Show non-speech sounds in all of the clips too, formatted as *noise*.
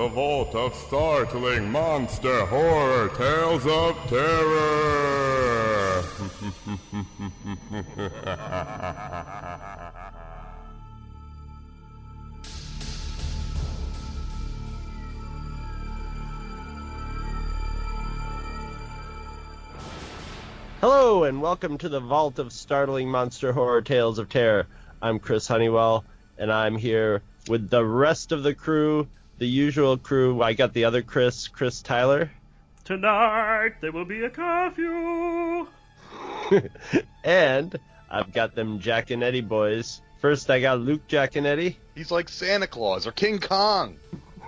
The Vault of Startling Monster Horror Tales of Terror. Hello and welcome to the Vault of Startling Monster Horror Tales of Terror. I'm Chris Honeywell and I'm here with the rest of the crew, the usual crew. I got the other Chris, Chris Tyler, Tonight there will be a curfew. *laughs* and I've got them Jaconetti boys. First I got Luke Jaconetti, He's like Santa Claus or King Kong.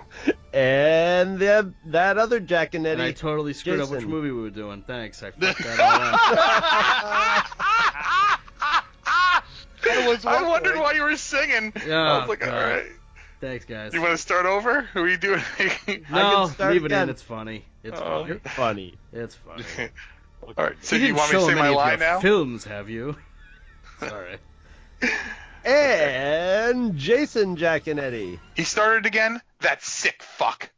*laughs* and the, that other Jaconetti. And I totally screwed up which movie we were doing. Thanks, I *laughs* fucked that all up. I wondered why you were singing. Yeah, I was like, God. all right. Thanks, guys. You want to start over? Who are you doing? *laughs* No, start leave it again. in. It's funny. It's Oh. funny. You're funny. It's *laughs* funny. all right. So you you want me to say many my of line your now? Films, have you? *laughs* Sorry. And Jason Jaconetti. He started again. That sick fuck.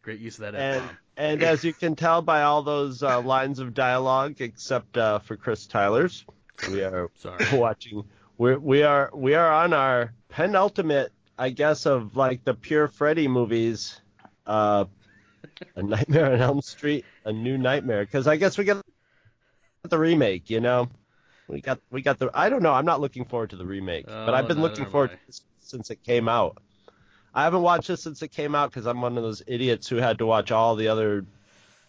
Great use of that And and as you can tell by all those uh, lines of dialogue, except uh, for Chris Tyler's, we are Sorry. watching. We're, we are we are on our penultimate, I guess, of like the pure Freddy movies. Uh, a Nightmare on Elm Street, a new Nightmare, because I guess we got the remake. You know, we got we got the. I don't know. I'm not looking forward to the remake, but I've Oh, been neither looking forward to this since it came out. I haven't watched this since it came out because I'm one of those idiots who had to watch all the other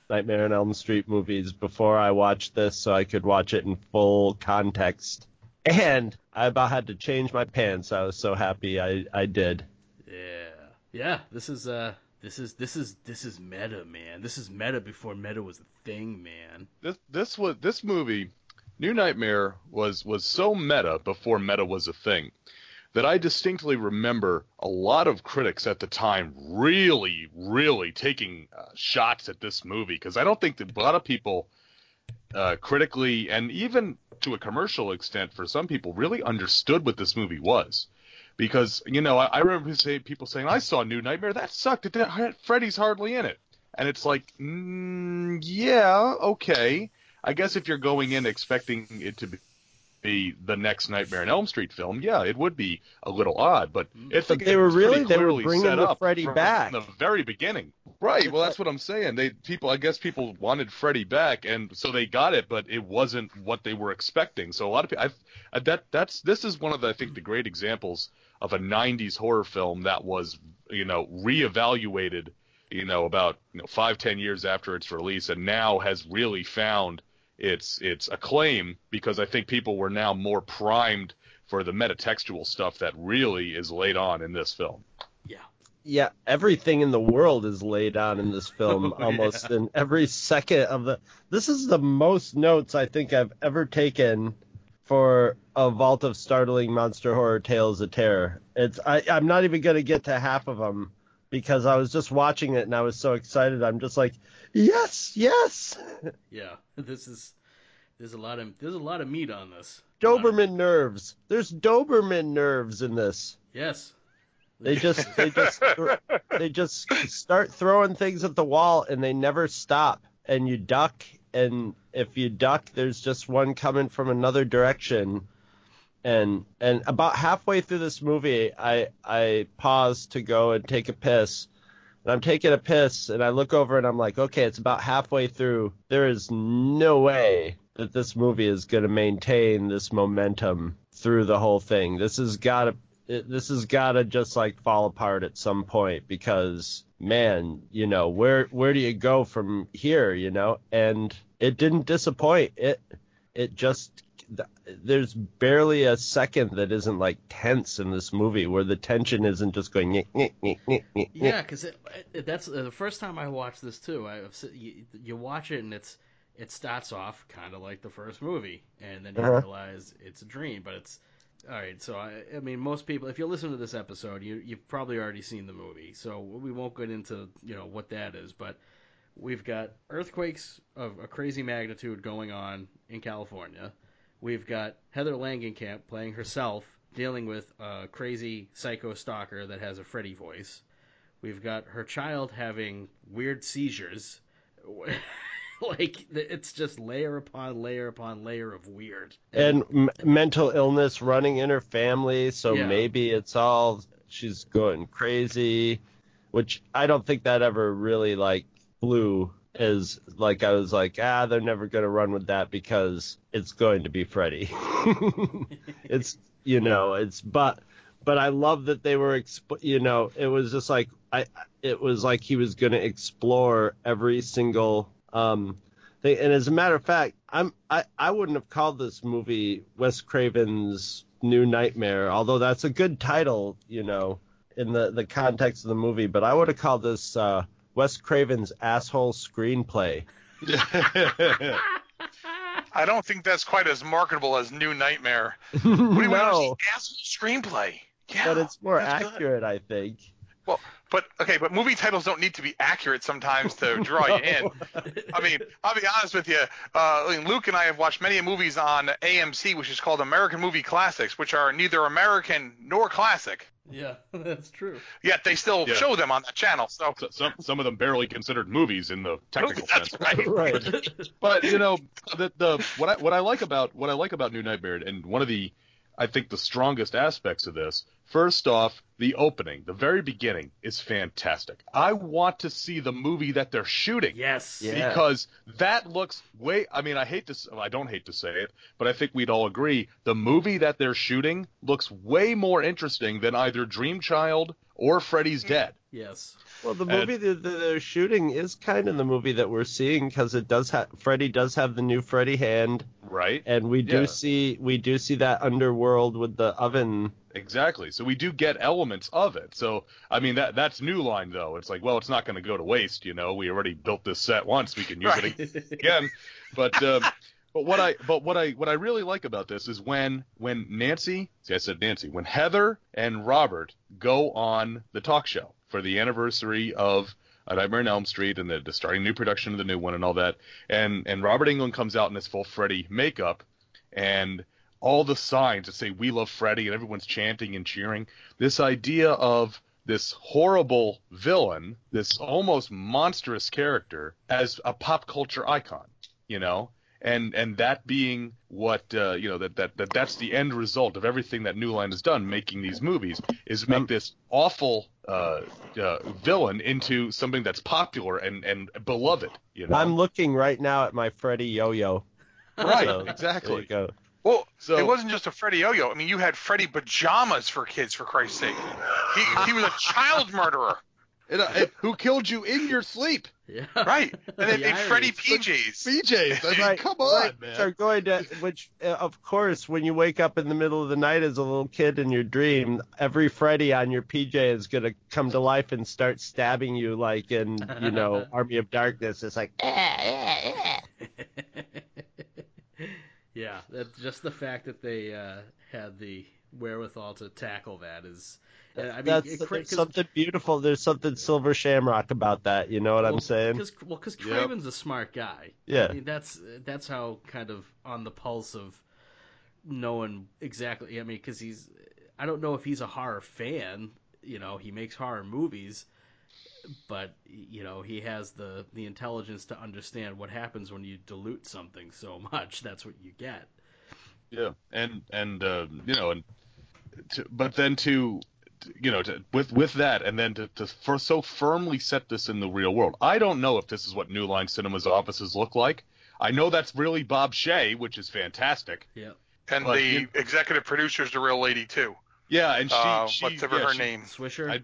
Nightmare on Elm Street movies before I watched this so I could watch it in full context. And I about had to change my pants. I was so happy I, I did. Yeah. Yeah. This is uh. This is this is this is meta, man. This is meta before meta was a thing, man. This this was this movie, New Nightmare was was so meta before meta was a thing, that I distinctly remember a lot of critics at the time really really taking uh, shots at this movie because I don't think that a lot of people uh, critically and even to a commercial extent for some people really understood what this movie was. Because you know, I, I remember say, people saying, "I saw New Nightmare. That sucked. It didn't, Freddy's hardly in it." And it's like, mm, yeah, okay. I guess if you're going in expecting it to be, be the next Nightmare on Elm Street film, yeah, it would be a little odd. But mm-hmm. I think they were really- they were clearly bringing set the up Freddy from back. the very beginning. Right. Well, that's what I'm saying. They people, I guess people wanted Freddy back, and so they got it, but it wasn't what they were expecting. So a lot of people, I've, that that's this is one of the I think the great examples of a '90s horror film that was you know reevaluated, you know about you know five ten years after its release, and now has really found its its acclaim because I think people were now more primed for the metatextual stuff that really is laid on in this film. Yeah. Yeah, everything in the world is laid on in this film *laughs* Oh, almost in every second of the. This is the most notes I think I've ever taken for a vault of startling monster horror tales of terror. It's I, I'm not even gonna get to half of them because I was just watching it and I was so excited. I'm just like, yes, yes. Yeah. This is. There's a lot of there's a lot of meat on this. Lot of- Doberman nerves. There's Doberman nerves in this. Yes. They just they just *laughs* they just start throwing things at the wall and they never stop. And you duck, and if you duck, there's just one coming from another direction. And and about halfway through this movie, I I pause to go and take a piss. And I'm taking a piss, and I look over and I'm like, okay, it's about halfway through. There is no way that this movie is going to maintain this momentum through the whole thing. This has got to this has got to just like fall apart at some point because man, you know, where where do you go from here, you know? And it didn't disappoint. It it just there's barely a second that isn't like tense in this movie where the tension isn't just going. "Nyeh, nyeh, nyeh, nyeh, nyeh, nyeh." Yeah, because that's the first time I watched this too. I you, you watch it and it's it starts off kind of like the first movie, and then you Uh-huh. realize it's a dream. But it's all right. So I, I mean, most people, if you listen to this episode, you you've probably already seen the movie, so we won't get into you know what that is. But we've got earthquakes of a crazy magnitude going on in California. We've got Heather Langenkamp playing herself, dealing with a crazy psycho stalker that has a Freddy voice. We've got her child having weird seizures. *laughs* *laughs* like it's just layer upon layer upon layer of weird. and m- mental illness running in her family, so Yeah. maybe it's all she's going crazy, which I don't think that ever really like flew as like I was like ah they're never gonna run with that because it's going to be Freddy. *laughs* it's you know it's but but I love that they were exp- you know it was just like I it was like he was gonna explore every single um thing and as a matter of fact I'm I I wouldn't have called this movie Wes Craven's New Nightmare although that's a good title you know in the the context of the movie but I would have called this uh Wes Craven's asshole screenplay. *laughs* I don't think that's quite as marketable as New Nightmare. *laughs* What do you no, Asshole screenplay. Yeah, but it's more that's good. accurate, I think. Well, but okay, but movie titles don't need to be accurate sometimes to *laughs* draw you in. I mean, I'll be honest with you. Uh, I mean, Luke and I have watched many movies on AMC, which is called American Movie Classics, which are neither American nor classic. Yeah, *laughs* that's true. Yet they still Yeah. show them on that channel. So So- some some of them barely considered movies in the technical that's sense. right. right. *laughs* But you know, the the what I what I like about what I like about New Nightmare, and one of the I think the strongest aspects of this. First off, the opening, the very beginning is fantastic. I want to see the movie that they're shooting. Yes. Yeah. Because that looks way. I mean, I hate to. s- I don't hate to say it, but I think we'd all agree the movie that they're shooting looks way more interesting than either Dream Child or Freddy's Dead. Yes. Well, the movie that that they're shooting is kind of the movie that we're seeing because it does have Freddy does have the new Freddy hand, Right. and we do Yeah. see we do see that underworld with the oven. Exactly. So we do get elements of it. So I mean that that's new line though. It's like, well, it's not going to go to waste. You know, we already built this set once. We can use Right. it again. But um, *laughs* but what I but what I what I really like about this is when when Nancy, see I said Nancy, when Heather and Robert go on the talk show for the anniversary of A Nightmare on Elm Street and the, the starting new production of the new one and all that, and and Robert Englund comes out in his full Freddy makeup, and all the signs that say "We love Freddy" and everyone's chanting and cheering. This idea of this horrible villain, this almost monstrous character, as a pop culture icon, you know, and and that being what uh, you know that, that that that's the end result of everything that New Line has done, making these movies, is make this awful uh, uh, villain into something that's popular and and beloved. You know, I'm looking right now at my Freddy yo-yo. right, So, There exactly. you go. Well, So- it wasn't just a Freddy Yo-Yo. I mean, you had Freddy pajamas for kids, for Christ's sake. He, he was a child murderer, And, uh, and who killed you in your sleep? Yeah. right? *laughs* And they The made Freddy irony. PJs. BJ's. I mean, Right, come on, right, man. Are going to, which uh, of course, when you wake up in the middle of the night as a little kid in your dream, every Freddy on your PJ is gonna come to life and start stabbing you like in you know *laughs* Army of Darkness. It's like *laughs* yeah, that, just the fact that they uh, had the wherewithal to tackle that is. I mean, that's it, cra- something beautiful. There's something silver shamrock about that. You know what I'm saying? Cause, well, because Yep. A smart guy. Yeah. I mean, that's that's how kind of on the pulse of knowing exactly. I mean, because he's. I don't know if he's a horror fan. You know, he makes horror movies, but you know, he has the the intelligence to understand what happens when you dilute something so *laughs* much. That's what you get. Yeah, and and uh, you know, and to, but then to you know, to, with with that, and then to, to for so firmly set this in the real world. I don't know if this is what New Line Cinema's offices look like. I know that's really Bob Shaye, which is fantastic. Yeah. And But the you- executive producer's the real lady too. Yeah, and she, uh, she whatever yeah, her she- name? Swisher. I,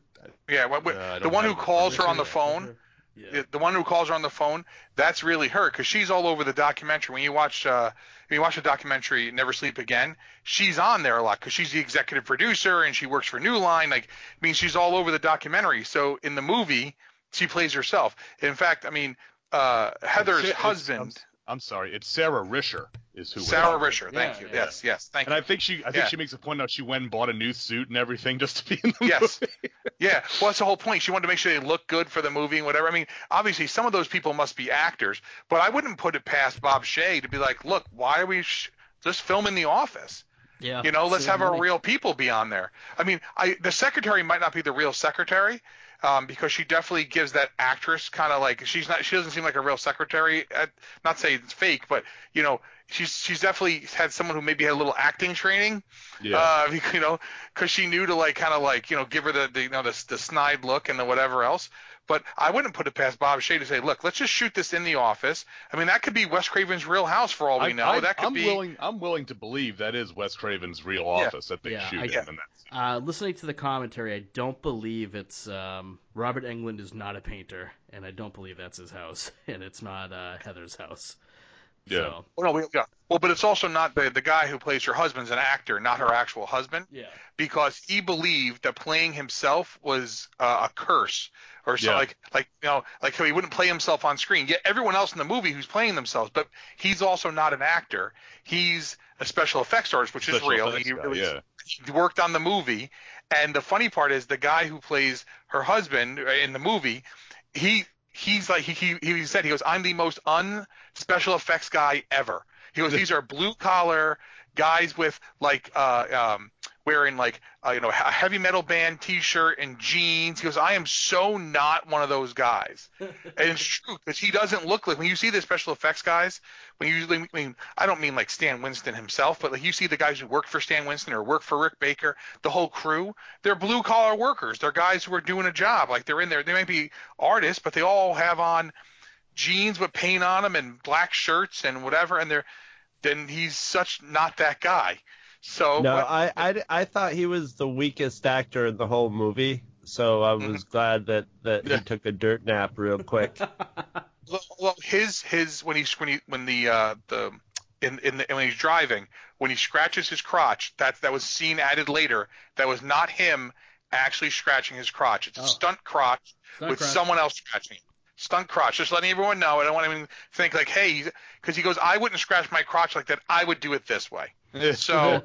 Yeah, what, what, Uh, the one who calls her on the phone. Swisher. Yeah. the, one who calls her on the phone, that's really her because she's all over the documentary. When you watch, uh, when you watch the documentary Never Sleep Again, she's on there a lot because she's the executive producer and she works for New Line. Like, I mean, she's all over the documentary. So in the movie, she plays herself. In fact, I mean, uh, Heather's husband, I'm, I'm sorry, it's Sarah Risher is who. we're Sarah talking Risher. Thank Yeah, you. yeah. Yes, yes. Thank And you. I think she, I think Yeah. she makes a point out. She went and bought a new suit and everything just to be in the Yes. movie. Yeah, well, that's the whole point. She wanted to make sure they look good for the movie and whatever. I mean, obviously, some of those people must be actors, but I wouldn't put it past Bob Shaye to be like, look, why are we sh- just filming The Office? Yeah. You know, let's have our real people be on there. I mean, I the secretary might not be the real secretary. Um, because she definitely gives that actress kind of like she's not she doesn't seem like a real secretary. At, not saying it's fake, but you know she's she's definitely had someone who maybe had a little acting training Yeah. uh, *laughs* you know, because she knew to like kind of like you know give her the, the you know the, the snide look and the whatever else. But I wouldn't put it past Bob Shaye to say, look, let's just shoot this in the office. I mean, that could be Wes Craven's real house for all we I- know. I, that could I'm be. willing. I'm willing to believe that is Wes Craven's real Yeah. office that they Yeah, shoot I- in. Yeah. And that's, Uh, listening to the commentary, I don't believe it's um, Robert Englund is not a painter, and I don't believe that's his house, *laughs* and it's not uh, Heather's house. Yeah. So, Well, no, we, yeah. Well, but it's also not the the guy who plays her husband's an actor, not her actual husband, yeah. because he believed that playing himself was uh, a curse, or so Yeah. like like you know like he wouldn't play himself on screen. Yet everyone else in the movie who's playing themselves, but he's also not an actor. He's a special effects artist, which Special is real. He guy, really yeah. he worked on the movie, and the funny part is the guy who plays her husband in the movie, he he's like he he, he said he goes I'm the most un special effects guy ever. He goes these are blue collar guys with like uh um wearing like uh, you know a heavy metal band t-shirt and jeans. He goes I am so not one of those guys. *laughs* and it's true because he doesn't look like when you see the special effects guys when you I mean I don't mean like Stan Winston himself, but like you see the guys who work for Stan Winston or work for Rick Baker, the whole crew, they're blue collar workers. They're guys who are doing a job. Like they're in there. They might be artists, but they all have on jeans with paint on them and black shirts and whatever. And they're then he's such not that guy. So No, what- I, I, I thought he was the weakest actor in the whole movie, so I was glad that, that Yeah. he took a dirt nap real quick. *laughs* Well, well, his his when he's when he when the uh the in in the, when he's driving when he scratches his crotch that that was scene added later that was not him actually scratching his crotch it's a Oh. stunt crotch Stunt with crotch. someone else scratching it. stunt crotch just letting everyone know I don't want anyone to think like hey because he goes I wouldn't scratch my crotch like that I would do it this way *laughs* so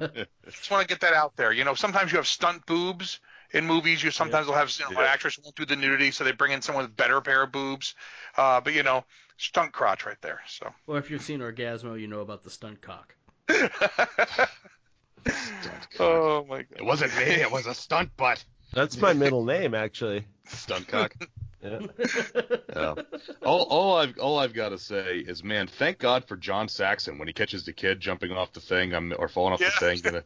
just want to get that out there you know sometimes you have stunt boobs in movies you sometimes will have you know, an Yeah. actress won't do the nudity so they bring in someone with better pair of boobs uh, but you know stunt crotch right there so Or if you've seen Orgasmo, you know about the *laughs* stunt cock. oh my god it wasn't me. It was a stunt butt. That's my middle name, actually. Stunt cock. *laughs* Yeah. Yeah. All, all I've all I've got to say is, man, thank God for John Saxon when he catches the kid jumping off the thing um, or falling off Yeah. the thing. Gonna,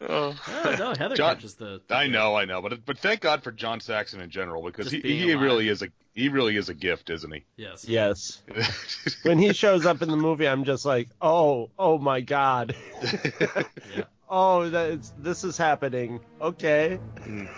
*laughs* oh. Oh, no, Heather John- catches the. the I know, I know, but but thank God for John Saxon in general because Just he, he alive. really is a he really is a gift, isn't he? Yes. Yes. *laughs* When he shows up in the movie, I'm just like, oh, oh my god. *laughs* Yeah. Oh, that is, this is happening. Okay. Mm.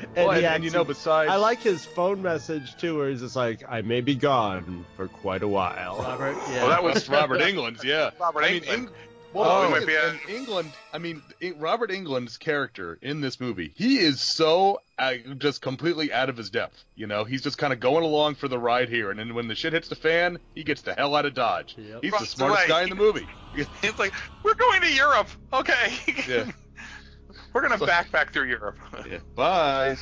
And, Well, he and, and you know, besides, I like his phone message too, where he's just like, I may be gone for quite a while. Robert. *laughs* Yeah. Well, that was Robert Englund's, yeah. *laughs* Robert I mean, Englund. Eng- well, Oh, the it might thing be is, a- in England. I mean, in- Robert Englund's character in this movie, he is so uh, just completely out of his depth. You know, he's just kind of going along for the ride here, and then when the shit hits the fan, he gets the hell out of Dodge. Yep. He's the smartest away. guy in the movie. *laughs* It's like we're going to Europe. Okay. Yeah. We're gonna backpack through Europe. *laughs* Yeah. Bye.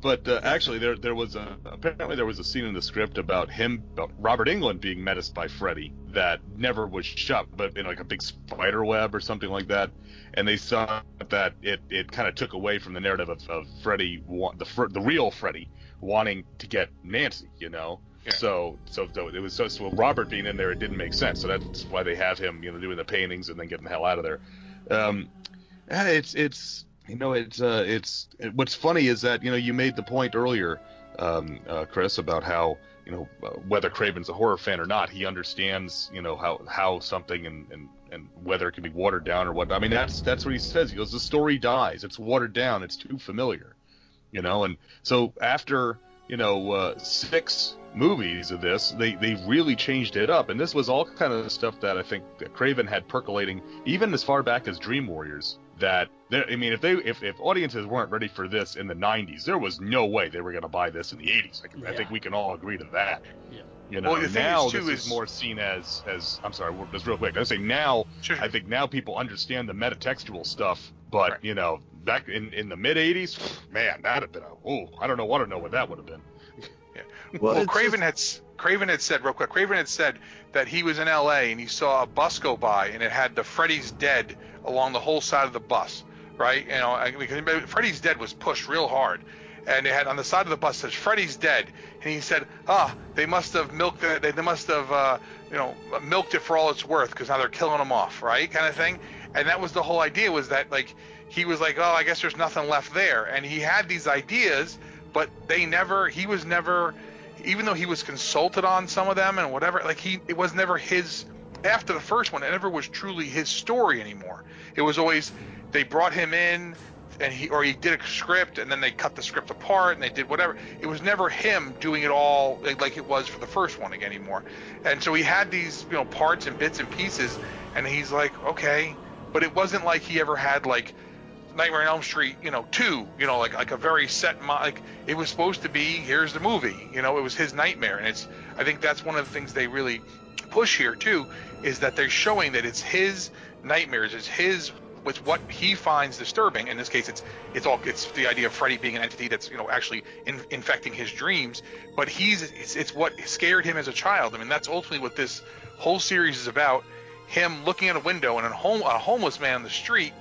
But uh, actually, there there was a apparently there was a scene in the script about him, about Robert Englund being menaced by Freddy that never was shot, but in like a big spider web or something like that. And they saw that it, it kind of took away from the narrative of, of Freddy, the the real Freddy, wanting to get Nancy, you know. Yeah. So, so so it was so, so Robert being in there, it didn't make sense. So that's why they have him, you know, doing the paintings and then getting the hell out of there. Um, it's it's you know it's uh it's what's funny is that you know you made the point earlier, um, uh, Chris, about how you know uh, whether Craven's a horror fan or not, he understands you know how how something and and and whether it can be watered down or what. I mean that's that's what he says. He goes, the story dies. It's watered down. It's too familiar, you know. And so after you know, uh, six movies of this, they they really changed it up, and this was all kind of stuff that I think Craven had percolating even as far back as Dream Warriors. That I mean, if they if, if audiences weren't ready for this in the '90s, there was no way they were going to buy this in the '80s. I, can, I think we can all agree to that. Yeah. You know, Well, the thing now is, too, this is, is- more seen as as I'm sorry, just real quick. I say now, Sure. I think now people understand the metatextual stuff, but Right. you know, back in in the mid '80s, man, that'd have been a oh, I don't know, want to know what that would have been. Well, Well, it's Craven had s- Craven had said real quick. Craven had said that he was in L.A. and he saw a bus go by and it had the Freddy's Dead along the whole side of the bus, right? You know, because Freddy's Dead was pushed real hard, and it had on the side of the bus says Freddy's Dead, and he said, ah, they must have milked it. They, must have, uh, you know, milked it for all it's worth because now they're killing him off, right? Kind of thing. And that was the whole idea was that like he was like, oh, I guess there's nothing left there, and he had these ideas, but they never. He was never even though he was consulted on some of them and whatever, like he, it was never his. After the first one, it never was truly his story anymore. It was always they brought him in, and he or he did a script, and then they cut the script apart, and they did whatever. It was never him doing it all like, like it was for the first one again anymore. And so he had these, you know, parts and bits and pieces, and he's like, okay, but it wasn't like he ever had like Nightmare on Elm Street, you know, two, you know, like like a very set, like it was supposed to be. Here's the movie, you know, it was his nightmare, and it's. I think that's one of the things they really push here too, is that they're showing that it's his nightmares, it's his with what he finds disturbing. In this case, it's it's all it's the idea of Freddy being an entity that's you know actually in, infecting his dreams, but he's it's, it's what scared him as a child. I mean, that's ultimately what this whole series is about. Him looking at a window and a home a homeless man on the street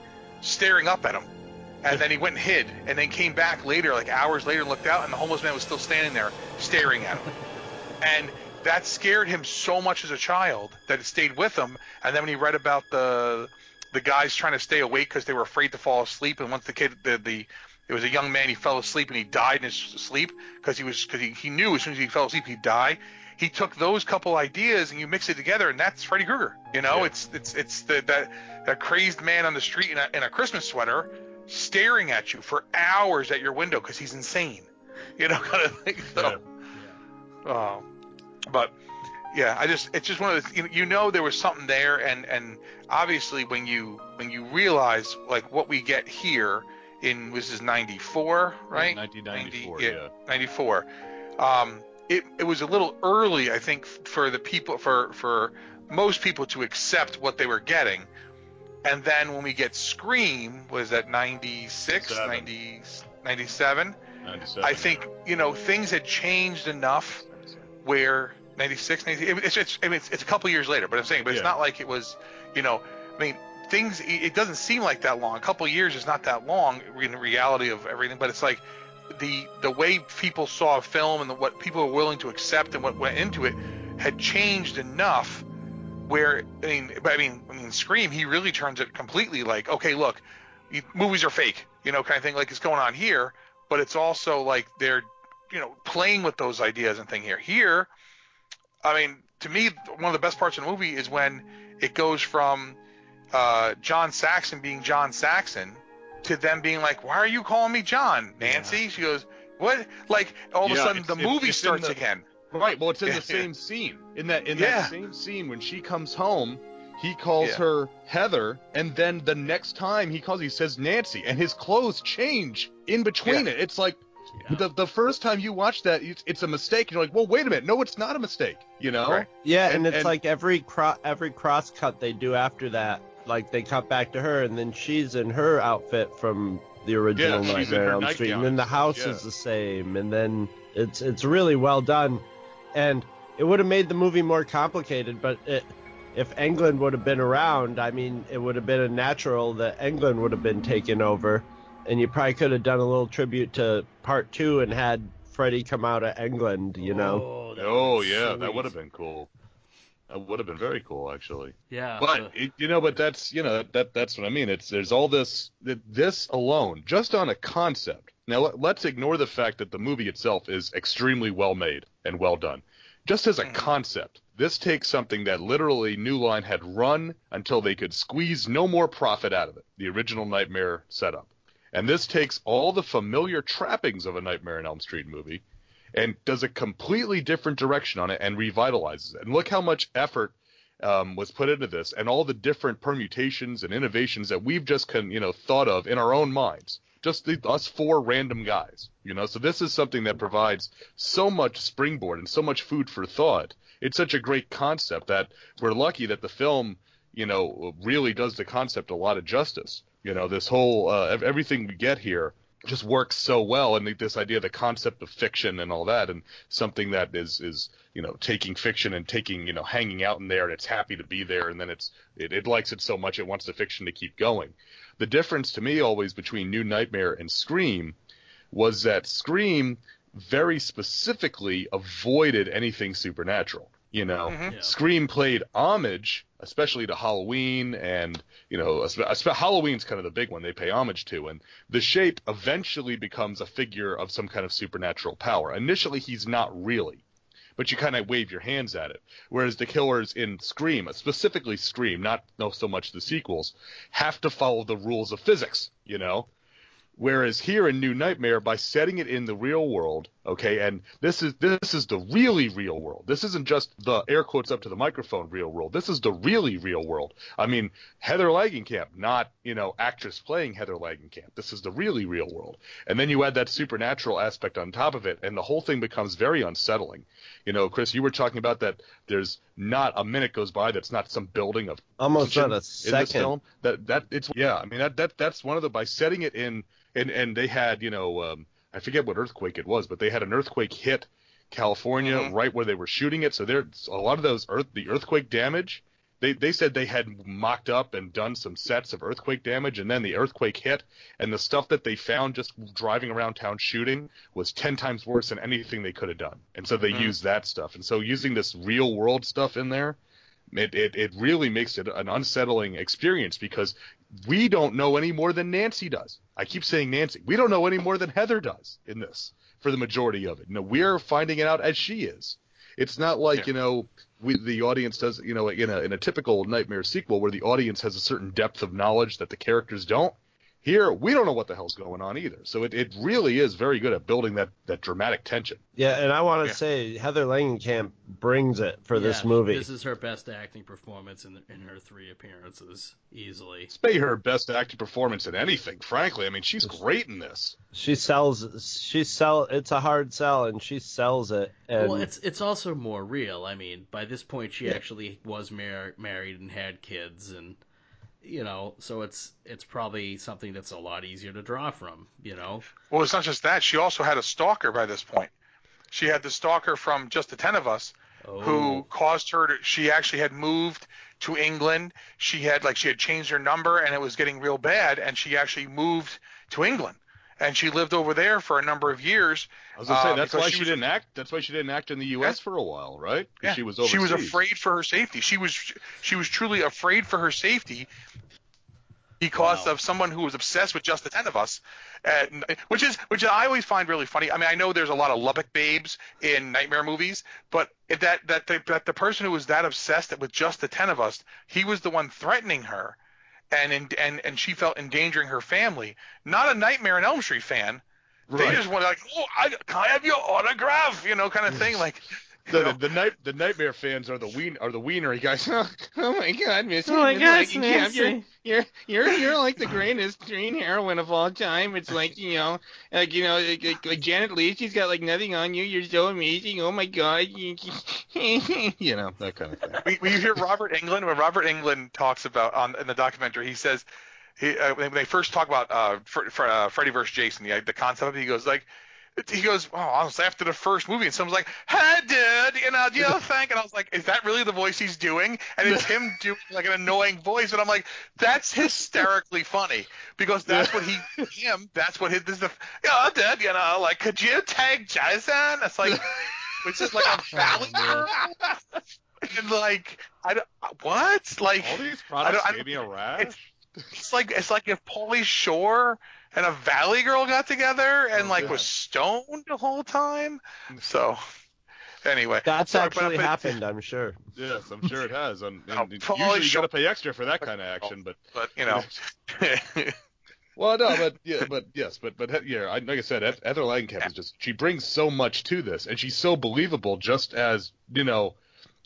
staring up at him. And then he went and hid, and then came back later, like hours later, and looked out, and the homeless man was still standing there, staring at him. *laughs* And that scared him so much as a child that it stayed with him. And then when he read about the the guys trying to stay awake because they were afraid to fall asleep, and once the kid, the the there was a young man, he fell asleep and he died in his sleep because he was because he, he knew as soon as he fell asleep he'd die. He took those couple ideas and you mix it together, and that's Freddy Krueger. You know, Yeah. it's it's it's the, that that crazed man on the street in a, in a Christmas sweater staring at you for hours at your window because he's insane. *laughs* You know, kind of thing. So, uh, but yeah, I just it's just one of the you, you know there was something there, and and obviously when you when you realize like what we get here in this is '94, right? 1994, 90 yeah. 94. Um, it, it was a little early, I think, for the people, for for most people to accept what they were getting. And then when we get Scream, was that 96, 90, 97? 97. I think, you know, things had changed enough where 96, 90, it- it's, it's, I mean, it's, it's a couple years later, but I'm saying, but it's Yeah. not like it was, you know, I mean, things, it it doesn't seem like that long. A couple years is not that long in the reality of everything, but it's like the, the way people saw a film and the, what people were willing to accept and what went into it had changed enough where, I mean, I mean, I mean, Scream, he really turns it completely like, okay, look, movies are fake, you know, kind of thing like it's going on here, but it's also like they're, you know, playing with those ideas and thing here. Here, I mean, to me, one of the best parts of the movie is when it goes from uh, John Saxon being John Saxon to them being like, "Why are you calling me John, Nancy?" She goes, "What?" Like all of a sudden, the it's- movie it's in starts the- again. Right. Well, it's in the *laughs* same scene. In that in Yeah. that same scene when she comes home, he calls Yeah. her Heather, and then the next time he calls, he says Nancy, and his clothes change in between Yeah. it. It's like Yeah. the the first time you watch that, it's, it's a mistake. You're like, well, wait a minute, no, it's not a mistake. You know? Right. Yeah, and, And- it's and- like every cro- every cross cut they do after that, like they cut back to her, and then she's in her outfit from the original Yeah, Nightmare on Elm Street, and then the house Yeah. is the same, and then it's it's really well done, and it would have made the movie more complicated, but it, if Englund would have been around, I mean, it would have been a natural that Englund would have been taken over, and you probably could have done a little tribute to part two and had Freddy come out of Englund, you know. Oh, Oh was yeah, that would have been cool. That would have been very cool, actually. Yeah. But the- it, you know, but that's you know that that's what I mean. It's there's all this th- this alone, just on a concept. Now let, let's ignore the fact that the movie itself is extremely well made and well done. Just as a Mhm. concept, this takes something that literally New Line had run until they could squeeze no more profit out of it. The original Nightmare setup, and this takes all the familiar trappings of a Nightmare on Elm Street movie, and does a completely different direction on it and revitalizes it. And look how much effort um, was put into this, and all the different permutations and innovations that we've just con, you know thought of in our own minds. Just the, us four random guys, you know. So this is something that provides so much springboard and so much food for thought. It's such a great concept that we're lucky that the film, you know, really does the concept a lot of justice. You know, this whole uh, everything we get here just works so well and this idea the concept of fiction and all that and something that is is you know taking fiction and taking you know hanging out in there and it's happy to be there and then it's it, it likes it so much it wants the fiction to keep going. The difference to me always between new nightmare and scream was that scream very specifically avoided anything supernatural you know, Mhm. Yeah. Scream played homage, especially to Halloween, and you know, espe- espe- Halloween's kind of the big one they pay homage to, and the shape eventually becomes a figure of some kind of supernatural power. Initially, he's not really, but you kind of wave your hands at it. Whereas the killers in Scream, specifically Scream, not no so much the sequels, have to follow the rules of physics. You know, Whereas here in New Nightmare, by setting it in the real world, okay, and this is this is the really real world. This isn't just the air quotes up to the microphone real world. This is the really real world. I mean, Heather Langenkamp, not you know actress playing Heather Langenkamp. This is the really real world. And then you add that supernatural aspect on top of it, and the whole thing becomes very unsettling. You know, Chris, you were talking about that. There's not a minute goes by that's not some building of Almost tension not a in this film. That that it's yeah. I mean that that that's one of the by setting it in and and they had you know um, I forget what earthquake it was, but they had an earthquake hit California Mhm. right where they were shooting it. So there's a lot of those earth the earthquake damage. They they said they had mocked up and done some sets of earthquake damage, and then the earthquake hit, and the stuff that they found just driving around town shooting was ten times worse than anything they could have done. And so they Mhm. used that stuff. And so using this real world stuff in there, it, it, it really makes it an unsettling experience because we don't know any more than Nancy does. I keep saying Nancy. We don't know any more than Heather does in this for the majority of it. No, we're finding it out as she is. It's not like Yeah. you know we, the audience does you know in a in a typical nightmare sequel where the audience has a certain depth of knowledge that the characters don't. Here we don't know what the hell's going on either. So it, it really is very good at building that that dramatic tension. Yeah, and I want to Yeah. say Heather Langenkamp brings it for this Yeah, movie. This is her best acting performance in, in her three appearances, easily. Let's pay her best acting performance in anything. Frankly, I mean she's great in this. She sells. She sell. It's a hard sell, and she sells it. And well, it's it's also more real. I mean, by this point, she Yeah. actually was mar- married and had kids, and you know, so it's it's probably something that's a lot easier to draw from. You know, Well, it's not just that. She also had a stalker by this point. She had the stalker from Just the Ten of Us, oh, who caused her to. She actually had moved to England. She had like she had changed her number, and it was getting real bad. And she actually moved to England, and she lived over there for a number of years. I was gonna say Uh, that's why she was- didn't act. That's why she didn't act in the U.S. for a while, right? Yeah, She was she was afraid for her safety. She was she was truly afraid for her safety because Wow. of someone who was obsessed with just the ten of us, and, which is which I always find really funny. I mean, I know there's a lot of Lubbock babes in nightmare movies, but if that that the, that the person who was that obsessed with just the ten of us, he was the one threatening her, and in, and and she felt endangering her family. Not a Nightmare on Elm Street fan. They just want like, oh, I, can I have your autograph? You know, kind of thing. Like, The, the, the night the nightmare fans are the ween are the wienery guys. *laughs* oh, my god, Miss Oh my God, Langenkamp, you're, you're you're you're like the greatest green heroine of all time. It's like you know, like you know, like, like, like Janet Leigh, she's got like nothing on you. You're so amazing. Oh my god, *laughs* you, know that kind of thing. when when you hear Robert Englund, when Robert Englund talks about on in the documentary, he says he uh, when they first talk about uh, Fr- Fr- uh Freddy versus Jason, the the concept of it, he goes like. He goes, oh, honestly, after the first movie, and someone's like, "Hey, dude, you uh, know, do you think?" And I was like, "Is that really the voice he's doing?" And it's him *laughs* doing like an annoying voice, and I'm like, "That's hysterically funny because that's what he, him, that's what his, this is the, yeah, dude, you know, like, could you take Jason?" It's like, which is like a *laughs* oh, valley *laughs* girl, and like, I don't, uh, what, like, All these I products don't- I gave me a rash. it's like it's like if Pauly Shore and a Valley Girl got together and Oh, like God. was stoned the whole time. Mm-hmm. So anyway, that's sorry, but- actually but- happened. I'm sure. Yes, I'm sure it has. And, *laughs* and usually you got to pay extra for that kind of *laughs* action, but But you know, *laughs* Well, no, but yeah, but yes, but but yeah, like I said, Eth- Heather Langenkamp is just she brings so much to this, and she's so believable, just as you know,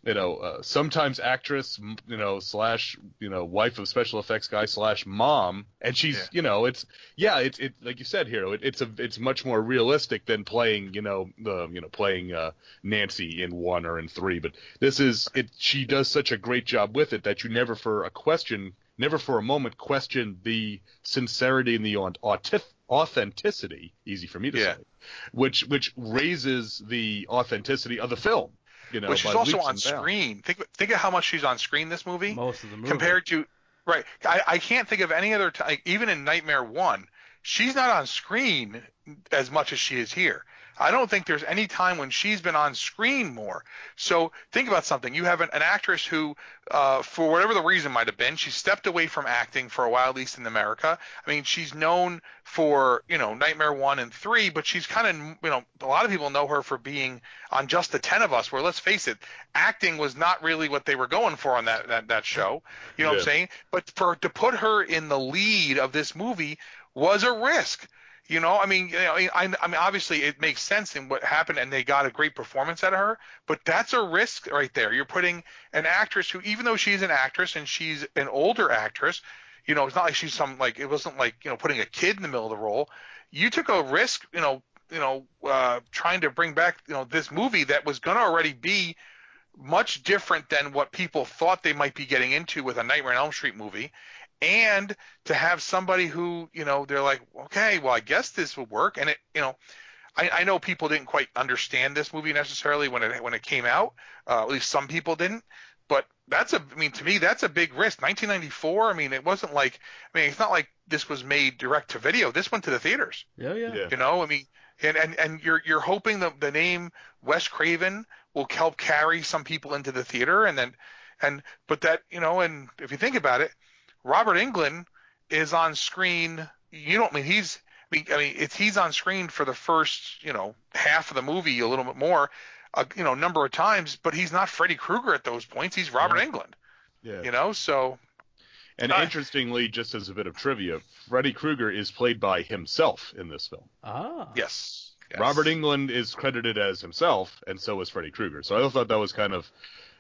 you know, uh, sometimes actress, you know, slash, you know, wife of special effects guy slash mom, and she's, Yeah. you know, it's yeah, it's it like you said, hero, it, it's a it's much more realistic than playing, you know, the you know playing uh, Nancy in one or in three, but this is it. She does such a great job with it that you never for a question, never for a moment question the sincerity and the au- autif- authenticity. Easy for me to Yeah. say, which which raises the authenticity of the film. You know, but she's also on and bounds. screen. Think think of how much she's on screen this movie Most of the movie. compared to right. I, I can't think of any other time. Even in Nightmare One, she's not on screen as much as she is here. I don't think there's any time when she's been on screen more. So think about something. You have an, an actress who, uh, for whatever the reason might have been, she stepped away from acting for a while, at least in America. I mean, she's known for you know Nightmare One and Three, but she's kind of you know a lot of people know her for being on Just the Ten of Us. Where let's face it, acting was not really what they were going for on that that, that show. You know what I'm saying? But for to put her in the lead of this movie was a risk. You know, I mean, you know, I, I mean, obviously it makes sense in what happened, and they got a great performance out of her. But that's a risk right there. You're putting an actress who, even though she's an actress and she's an older actress, you know, it's not like she's some like it wasn't like you know putting a kid in the middle of the role. You took a risk, you know, you know, uh, trying to bring back you know this movie that was going to already be much different than what people thought they might be getting into with a Nightmare on Elm Street movie and to have somebody who you know they're like okay well i guess this will work. And it you know i, I know people didn't quite understand this movie necessarily when it when it came out. Uh, at least some people didn't. But that's a i mean to me that's a big risk. 1994 i mean it wasn't like i mean it's not like this was made direct to video. This went to the theaters. Yeah, yeah. Yeah. you know, I mean, and and and you're you're hoping the the name Wes Craven will help carry some people into the theater, and then and but that you know, and if you think about it, Robert Englund is on screen. You don't mean he's. I mean, I mean, it's he's on screen for the first, you know, half of the movie, a little bit more, a you know, number of times, but he's not Freddy Krueger at those points. He's Robert Englund. Yeah. you know. So And Uh, interestingly, just as a bit of trivia, Freddy Krueger is played by himself in this film. Ah. yes, yes. Robert Englund is credited as himself, and so is Freddy Krueger. So I thought that was kind of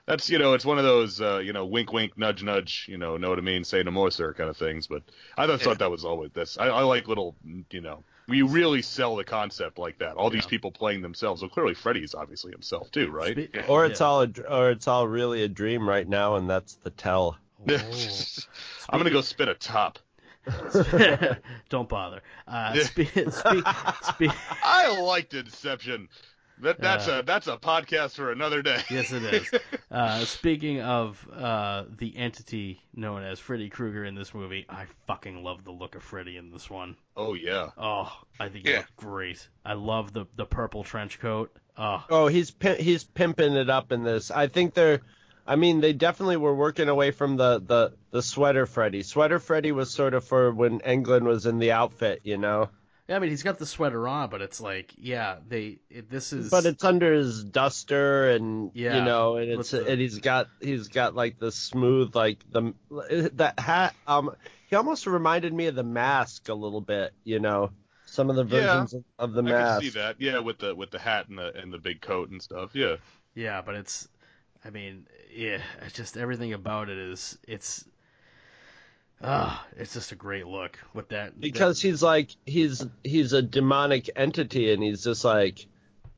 that's you know it's one of those uh, you know wink wink nudge nudge you know know what I mean say no more sir kind of things. But I thought, Yeah. thought that was always this. I, I like little you know we really sell the concept like that. All these people playing themselves. Well, clearly Freddy's obviously himself too, right? Spe- Or yeah. it's all a, dr- or it's all really a dream right now, and that's the tell. Oh. *laughs* I'm gonna go spit a top. *laughs* Don't bother. Uh, Yeah. spe- *laughs* speak, speak, I liked Inception. That that's Uh, a that's a podcast for another day. *laughs* yes, it is. Uh, speaking of uh, the entity known as Freddy Krueger in this movie, I fucking love the look of Freddy in this one. Oh yeah. Oh, I think he Yeah. looked great. I love the the purple trench coat. Oh, Oh, he's he's pimping it up in this. I think they're, I mean, they definitely were working away from the the the sweater Freddy. Sweater Freddy was sort of for when Englund was in the outfit, you know. Yeah, I mean he's got the sweater on, but it's like, yeah, they it, this is. But it's under his duster, and Yeah, you know, and it's the- and he's got he's got like the smooth like the that hat. Um, he almost reminded me of the mask a little bit, you know. Some of the Yeah, versions of, of the I mask. can see that. Yeah, with the with the hat and the and the big coat and stuff. Yeah. Yeah, but it's, I mean, yeah, it's just everything about it is it's, ah, it's just a great look with that. because he's like he's he's a demonic entity and he's just like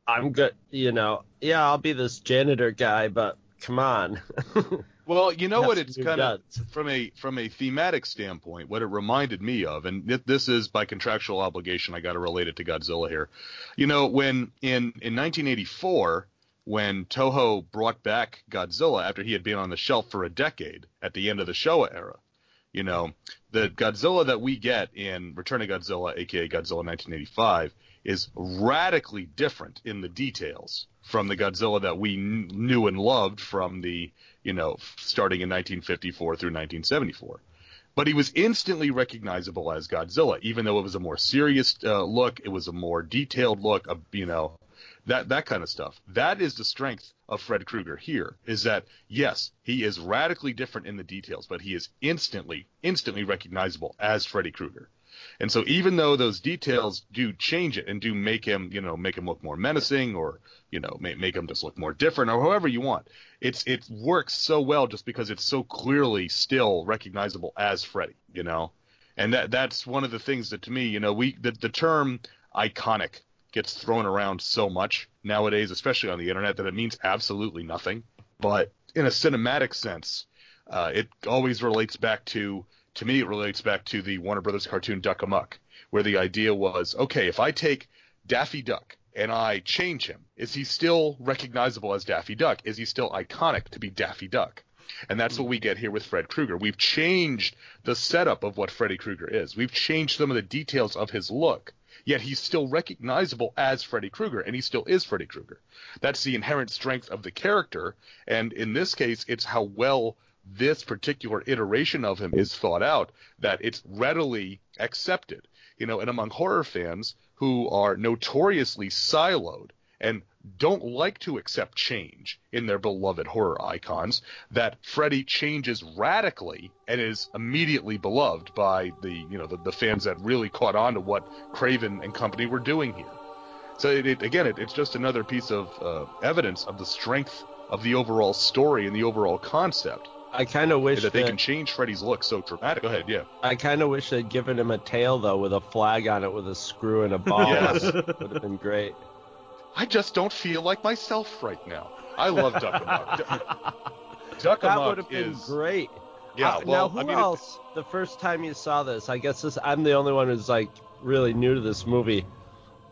i'm good you know yeah i'll be this janitor guy but come on *laughs* Well, you know what? It's kind of from a from a thematic standpoint. What it reminded me of, and this is by contractual obligation, I got to relate it to Godzilla here. You know, when in in 1984, when Toho brought back Godzilla after he had been on the shelf for a decade at the end of the Showa era, you know, the Godzilla that we get in Return of Godzilla, aka Godzilla 1985, is radically different in the details from the Godzilla that we kn- knew and loved from the, you know, starting in 1954 through 1974. But he was instantly recognizable as Godzilla, even though it was a more serious uh, look, it was a more detailed look, of, you know, that that kind of stuff. That is the strength of Fred Krueger here. Is that yes, he is radically different in the details, but he is instantly instantly recognizable as Freddy Krueger. And so even though those details do change it and do make him, you know, make him look more menacing or, you know, make, make him just look more different or however you want, it's it works so well just because it's so clearly still recognizable as Freddy, you know. And that that's one of the things that to me, you know, we the, the term iconic gets thrown around so much nowadays, especially on the internet, that it means absolutely nothing. But in a cinematic sense, uh, it always relates back to to me, it relates back to the Warner Brothers cartoon Duck Amuck, where the idea was, okay, if I take Daffy Duck and I change him, is he still recognizable as Daffy Duck? Is he still iconic to be Daffy Duck? And that's what we get here with Fred Krueger. We've changed the setup of what Freddy Krueger is. We've changed some of the details of his look, yet he's still recognizable as Freddy Krueger, and he still is Freddy Krueger. That's the inherent strength of the character, and in this case, it's how well this particular iteration of him is thought out that it's readily accepted. You know, and among horror fans who are notoriously siloed and don't like to accept change in their beloved horror icons, that Freddy changes radically and is immediately beloved by the you know the, the fans that really caught on to what Craven and company were doing here. So it, it, again, it, it's just another piece of uh, evidence of the strength of the overall story and the overall concept. I kind of wish that they can change Freddy's look so dramatic. Go ahead, yeah. I kind of wish they'd given him a tail though, with a flag on it, with a screw and a ball. *laughs* Yes. Would have been great. I just don't feel like myself right now. I love Duck Amuck. *laughs* Duck That Amuck would have been is great. yeah. Uh, well, now, who I mean, it- else? The first time you saw this, I guess this. I'm the only one who's like really new to this movie.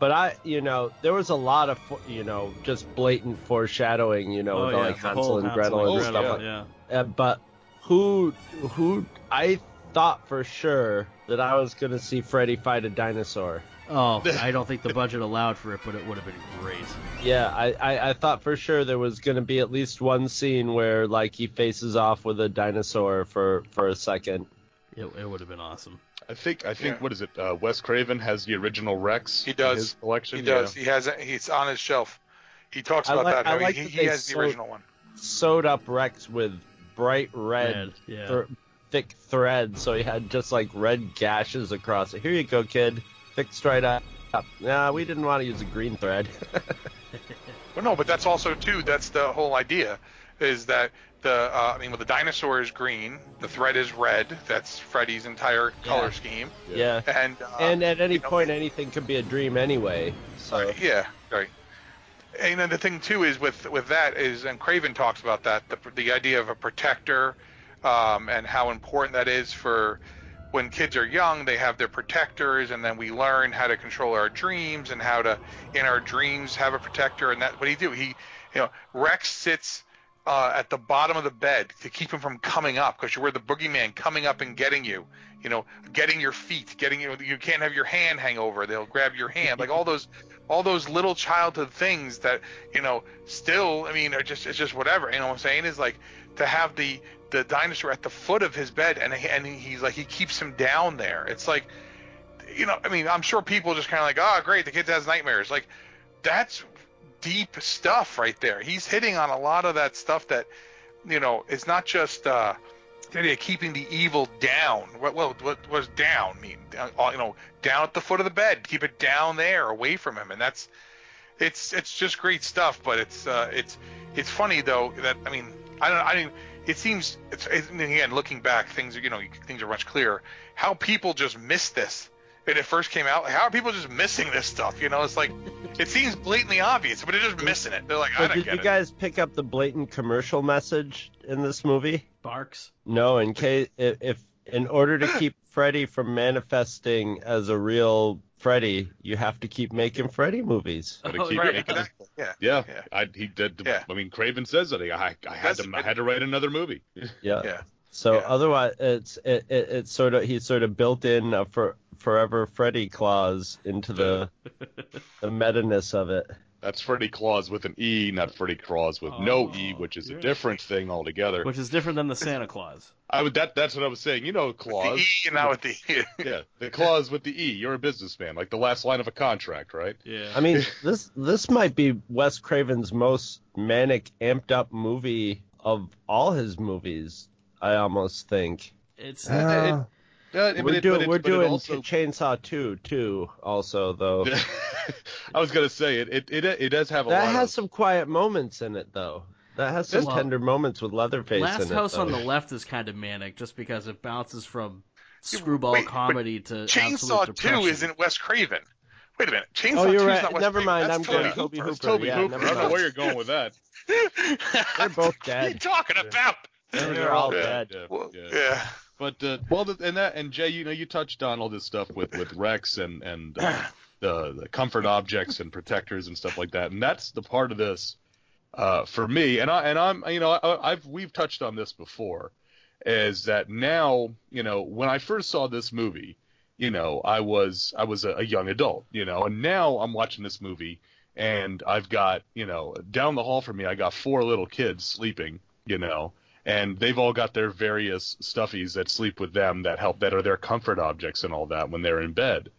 But I, you know, there was a lot of, you know, just blatant foreshadowing, you know, oh with yeah, like the Hansel and Gretel and and stuff Gretel, like. yeah. Uh, but who, who? I thought for sure that I was gonna see Freddy fight a dinosaur. Oh, *laughs* I don't think the budget allowed for it, but it would have been great. Yeah, I, I, I thought for sure there was gonna be at least one scene where like he faces off with a dinosaur for for a second. It, it would have been awesome. I think I think Yeah. what is it? Uh, Wes Craven has the original Rex. He in does. his collection. He yeah. does. He has. it- He's on his shelf. He talks I about like- that. I like he, that he they has the original one. Sewed up Rex with bright red, Red, yeah. thr- thick thread, so he had just like red gashes across it. Here you go, kid. Fixed right up. Nah, we didn't want to use a green thread. *laughs* Well, no, but that's also too. That's the whole idea, is that the uh, I mean, well, the dinosaur is green, the thread is red. That's Freddy's entire color Yeah. scheme, yeah. and uh, And at any you know, point, anything could be a dream anyway. So yeah, right. And then the thing too is with with that is, and Craven talks about that the the idea of a protector, um, and how important that is for when kids are young. They have their protectors, and then we learn how to control our dreams and how to in our dreams have a protector. And that what he do? He, you know, Rex sits. Uh, at the bottom of the bed to keep him from coming up because you're the boogeyman coming up and getting you you know getting your feet getting you you can't have your hand hang over they'll grab your hand like all those all those little childhood things that you know still i mean are just it's just whatever you know what i'm saying is like to have the the dinosaur at the foot of his bed and and he's like he keeps him down there it's like you know i mean i'm sure people just kind of like oh great the kid has nightmares like that's deep stuff right there he's hitting on a lot of that stuff that you know it's not just uh the idea of keeping the evil down. What well, what was down mean? You know, down at the foot of the bed. Keep it down there, away from him, and that's it's it's just great stuff. But it's uh, it's it's funny though that I mean I don't I mean it seems it's, it's and again looking back things are you know things are much clearer. How people just missed this when it first came out. How are people just missing this stuff? You know, it's like *laughs* it seems blatantly obvious, but they're just missing it. They're like I But don't did get you it. guys pick up the blatant commercial message in this movie? Barks. No, in case if, if in order to keep Freddy from manifesting as a real Freddy, you have to keep making Freddy movies. Oh, keep right, making- exactly. Yeah. Yeah, Yeah. I, he did. Yeah. I mean, Craven says that. I, I had to, I had to write another movie. Yeah. Yeah. So Yeah. otherwise, it's it, it, it's sort of he sort of built in a for, forever Freddy clause into the the meta-ness of it. That's Freddy Claus with an E, not Freddy Claus with no Oh, E, which is a different thing altogether. Which is different than the Santa Claus. *laughs* I would that that's what I was saying. You know, Claus. The E and now with the *laughs* yeah, the clause with the E. You're a businessman, like the last line of a contract, right? Yeah. I mean, this this might be Wes Craven's most manic, amped up movie of all his movies. I almost think. it's Uh, Uh, but we're it- doing it- we're doing also- Chainsaw 2 too. Also though, *laughs* I was gonna say it. It it, it does have a that lot has of. some quiet moments in it though. That has some Well, tender moments with Leatherface Last in it. House on the Left is kind of manic, just because it bounces from screwball wait, comedy to Chainsaw 2 isn't Wes Craven. Wait a minute. Oh, Chainsaw Oh, 2 you're is right. not Wes Never Craven. mind, That's I'm Tobe going Tobe Hooper. Hooper. Tobe yeah, Hooper. I don't know where you're going with that. They're both *laughs* dead. What are you talking about? They're all Yeah. dead. Well, yeah. yeah. But uh, well, and that and Jay, you know, you touched on all this stuff with with Rex and and uh, the the comfort objects and protectors and stuff like that, and that's the part of this uh, for me. And I and I'm you know I, I've we've touched on this before, is that now you know when I first saw this movie, you know I was I was a, a young adult, you know, and now I'm watching this movie and I've got you know down the hall from me I got four little kids sleeping, you know and they've all got their various stuffies that sleep with them that help that are their comfort objects and all that when they're in bed.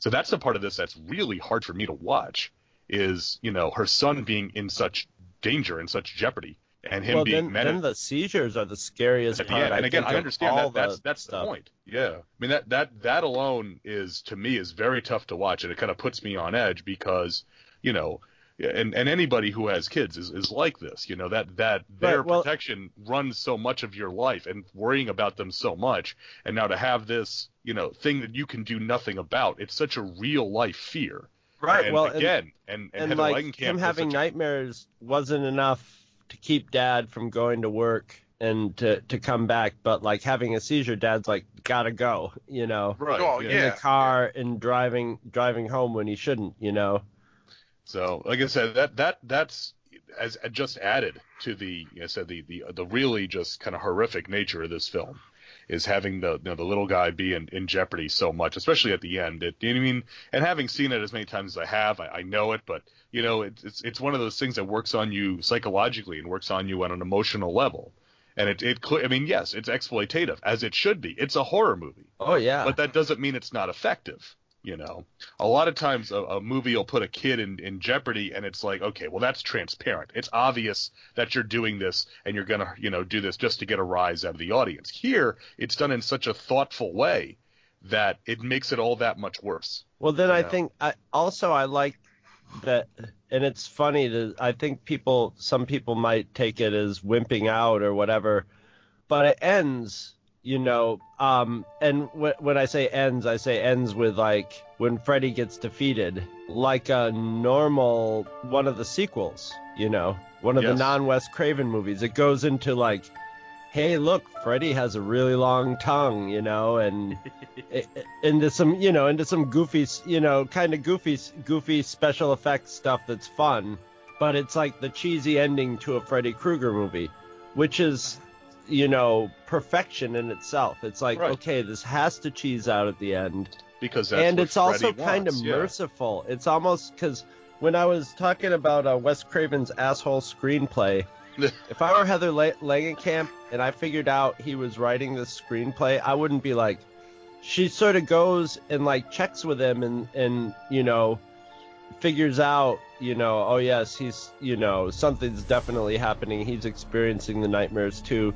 So that's the part of this that's really hard for me to watch is, you know, her son being in such danger and such jeopardy and him well, being then, then the seizures are the scariest at the part. end. I And again, I understand that that's the that's the point. Yeah. I mean that that that alone is to me is very tough to watch and it kind of puts me on edge because, you know, and and anybody who has kids is, is like this, you know, that that their Right, well- protection runs so much of your life and worrying about them so much and now to have this, you know, thing that you can do nothing about, it's such a real life fear. Right. And well, again, and, and, and Heather like Langenkamp him having such a- nightmares wasn't enough to keep dad from going to work and to to come back but like having a seizure dad's like gotta go you know right, Oh, in yeah. the car and driving driving home when he shouldn't you know So, like I said, that that that's as just added to the, like I said, the the the really just kind of horrific nature of this film is having the you know the little guy be in, in jeopardy so much, especially at the end. It, you know what I mean? And having seen it as many times as I have, I, I know it, but you know, it, it's it's one of those things that works on you psychologically and works on you on an emotional level. And it it I mean, yes, it's exploitative as it should be. It's a horror movie oh yeah but that doesn't mean it's not effective. You know, a lot of times a, a movie will put a kid in, in jeopardy, and it's like, okay, well that's transparent. It's obvious that you're doing this, and you're gonna, you know, do this just to get a rise out of the audience. Here, it's done in such a thoughtful way that it makes it all that much worse. Well, then I Yeah. think I also I like that, and it's funny that I think people, some people might take it as wimping out or whatever, but it ends, you know. Um, and wh- when I say ends, I say ends with like when Freddy gets defeated, like a normal one of the sequels, you know, one of Yes. the non-Wes Craven movies. It goes into like. Hey, look, Freddy has a really long tongue, you know, and *laughs* into some you know into some goofy you know kind of goofy goofy special effects stuff that's fun but it's like the cheesy ending to a freddy krueger movie which is you know perfection in itself. It's like Right. okay this has to cheese out at the end. Because that's and it's also Freddy kind of yeah. merciful. It's almost because when i was talking about uh, wes craven's asshole screenplay *laughs* if I were Heather La- Langenkamp and I figured out he was writing this screenplay, I wouldn't be like, she sort of goes and like checks with him and and you know figures out you know oh yes he's you know something's definitely happening. He's experiencing the nightmares too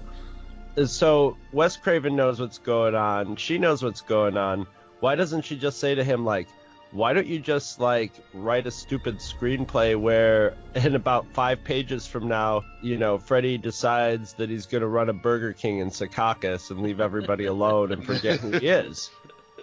so wes craven knows what's going on she knows what's going on why doesn't she just say to him like why don't you just like write a stupid screenplay where in about five pages from now, you know, Freddy decides that he's going to run a Burger King in Secaucus and leave everybody alone and forget who he is,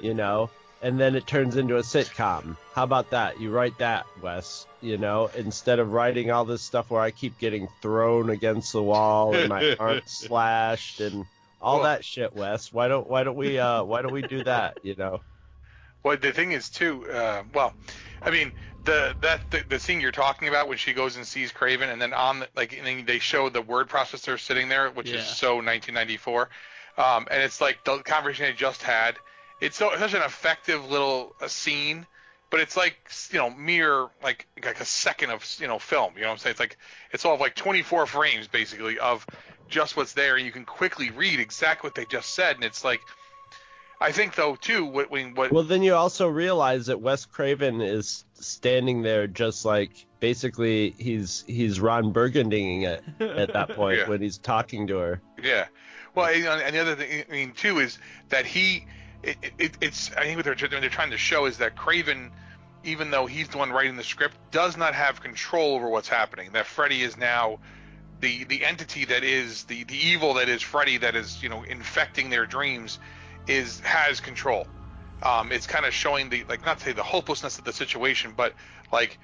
you know? And then it turns into a sitcom. How about that? You write that, Wes, you know, instead of writing all this stuff where I keep getting thrown against the wall and my *laughs* arm slashed and all Well- that shit, Wes. Why don't why don't we uh why don't we do that, you know? Well, the thing is too. Uh, well, I mean, the that the, the scene you're talking about when she goes and sees Craven, and then on the, like and then they show the word processor sitting there, which Yeah. is so 1994, um, and it's like the conversation I just had. It's so such an effective little uh, scene, but it's like you know mere like like a second of you know film. You know what I'm saying? It's like it's all of like 24 frames basically of just what's there, and you can quickly read exactly what they just said, and it's like. I think though too, what when what Well, then you also realize that Wes Craven is standing there just like basically he's he's Ron Burgundying it at that *laughs* point Yeah. when he's talking to her. Yeah. Well, and, and the other thing, I mean, too, is that he it, it, it's I think what they're they're trying to show is that Craven, even though he's the one writing the script, does not have control over what's happening. That Freddy is now the the entity that is the the evil that is Freddy that is you know infecting their dreams is has control. Um, it's kind of showing the like not to say the hopelessness of the situation, but like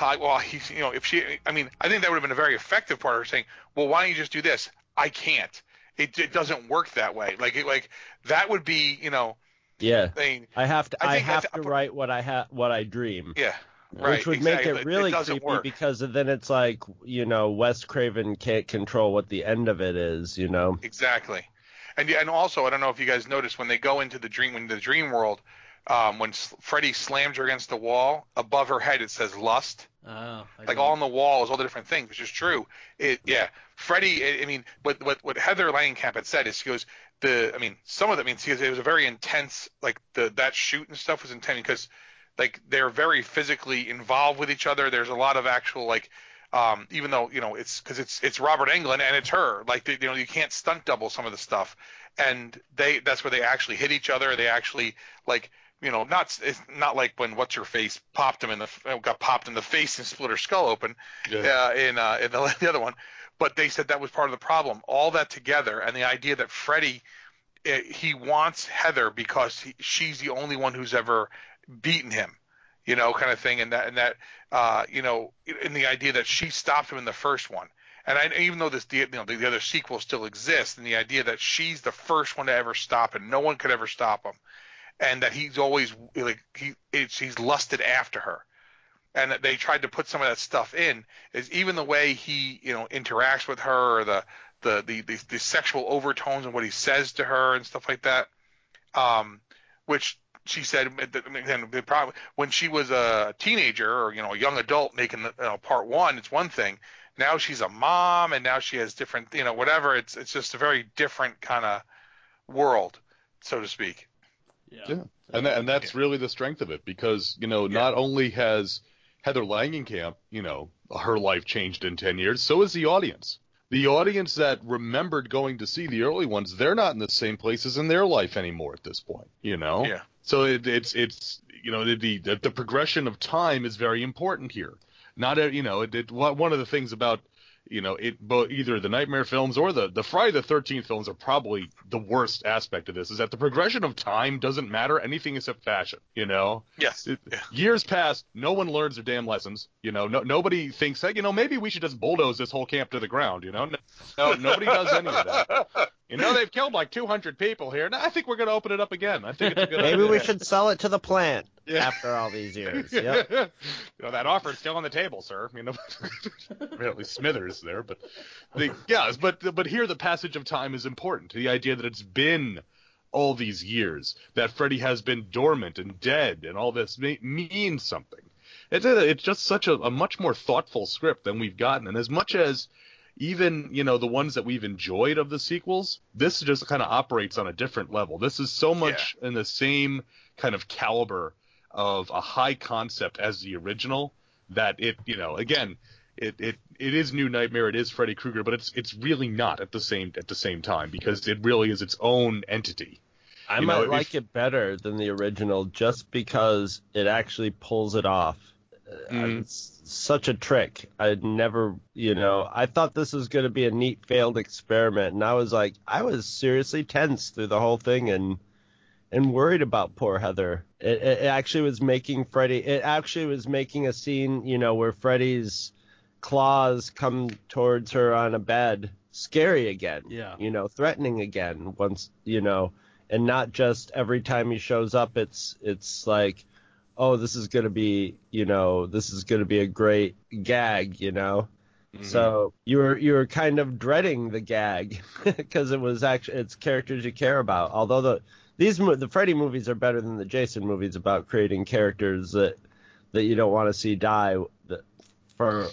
well he's you know if she I mean I think that would have been a very effective part of her saying well why don't you just do this I can't it, it doesn't work that way like it, like that would be you know Yeah. I mean I have to. I I, have to write what I ha- what I dream. yeah right which would exactly. make it really doesn't creepy work. because then it's like you know Wes Craven can't control what the end of it is. You know. Exactly, and and also I don't know if you guys noticed when they go into the dream when the dream world, um, when S- Freddy slams her against the wall above her head it says lust. Oh, Like all on the wall is all the different things, which is true. It yeah, Freddy. I- mean, what what what Heather Langenkamp had said is she goes the I mean some of that means it was a very intense like the that shoot and stuff was intense because like they're very physically involved with each other. There's a lot of actual like um, even though you know it's because it's it's Robert Englund and it's her. Like they, you know you can't stunt double some of the stuff, and they that's where they actually hit each other. They actually like you know not it's not like when what's her face popped him in the got popped in the face and split her skull open Yeah. uh, in uh, in the, *laughs* the other one. But they said that was part of the problem. All that together, and the idea that Freddy uh, he wants Heather because he, she's the only one who's ever beaten him, you know, kind of thing, and that and that uh, you know, in the idea that she stopped him in the first one. And I, even though this, you know, the, the other sequel still exists, and the idea that she's the first one to ever stop him, no one could ever stop him, and that he's always like he, he's lusted after her, and they tried to put some of that stuff in is even the way he, you know, interacts with her, or the the the the, the sexual overtones and what he says to her and stuff like that, um, which she said again, the when she was a teenager or you know a young adult making the, you know, part one, it's one thing. Now she's a mom, and now she has different, you know, whatever. It's it's just a very different kind of world, so to speak. yeah. Yeah. And that, and that's really the strength of it because you know not only has Heather Langenkamp you know her life changed in ten years, so is the audience. The audience that remembered going to see the early ones, they're not in the same places in their life anymore at this point. You know. Yeah. So it, it's it's you know the, the the progression of time is very important here. Not a, you know it, it one of the things about you know it both either the nightmare films or the the Friday the 13th films are probably the worst aspect of this is that the progression of time doesn't matter anything except fashion you know? Yes. It- Yeah. years pass no one learns their damn lessons you know? No, nobody thinks hey you know maybe we should just bulldoze this whole camp to the ground you know? No, no nobody does any of that. You know they've killed like 200 people here. No, I think we're going to open it up again. I think it's a good Maybe idea. we should sell it to the plant Yeah. after all these years. *laughs* Yep. you know, that offer's still on the table, sir. You know, *laughs* apparently Smithers there, but the, yeah, but but here the passage of time is important. The idea that it's been all these years that Freddy has been dormant and dead, and all this me- means something. It's a, it's just such a, a much more thoughtful script than we've gotten, and as much as even you know the ones that we've enjoyed of the sequels, this just kind of operates on a different level. This is so much in the same kind of caliber of a high concept as the original that it you know again it it it is New Nightmare, it is Freddy Krueger, but it's it's really not at the same at the same time because it really is its own entity. I You might know, if- like it better than the original just because it actually pulls it off. Mhm. It's such a trick. I'd never, you know, I thought this was going to be a neat failed experiment, and I was like, I was seriously tense through the whole thing and and worried about poor Heather. It, it actually was making Freddy. It actually was making a scene, you know, where Freddy's claws come towards her on a bed, scary again Yeah. you know, threatening again once, you know, and not just every time he shows up it's it's like, oh, this is going to be, you know, this is going to be a great gag, you know. Mm-hmm. So you were you were kind of dreading the gag *laughs* because it was actually it's characters you care about. Although the these the Freddy movies are better than the Jason movies about creating characters that that you don't want to see die for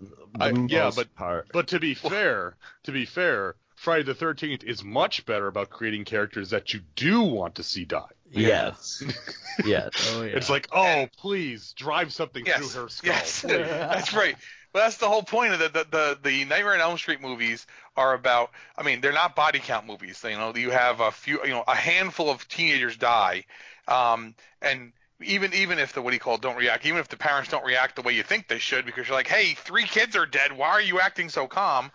the I- most yeah, but- part. But to be fair, to be fair, Friday the Thirteenth is much better about creating characters that you do want to see die. Yes. *laughs* yes. Oh yeah. It's like, oh, please drive something Yes, through her skull. yes, please. *laughs* that's right. Well, that's the whole point of the, the the the Nightmare on Elm Street movies are about. I mean, they're not body count movies. You know, you have a few, you know, a handful of teenagers die, um, and even even if the what do you call it, don't react, even if the parents don't react the way you think they should, because you're like, hey, three kids are dead. Why are you acting so calm,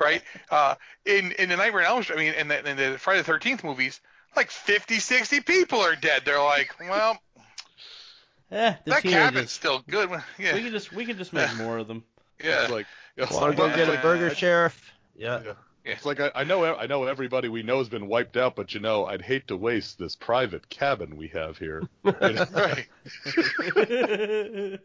right? *laughs* uh, in in the Nightmare on Elm Street, I mean, in the in the Friday the Thirteenth movies, like 50, 60 people are dead. They're like, well, Eh, that cabin's still good. *laughs* Yeah, We can just we can just make *laughs* more of them. Yeah. It's like, it's Want to like- go get a like- burger, Sheriff? Yeah. Yeah. Yeah. It's like I, I know I know everybody we know has been wiped out, but you know I'd hate to waste this private cabin we have here. *laughs* *laughs* right. *laughs*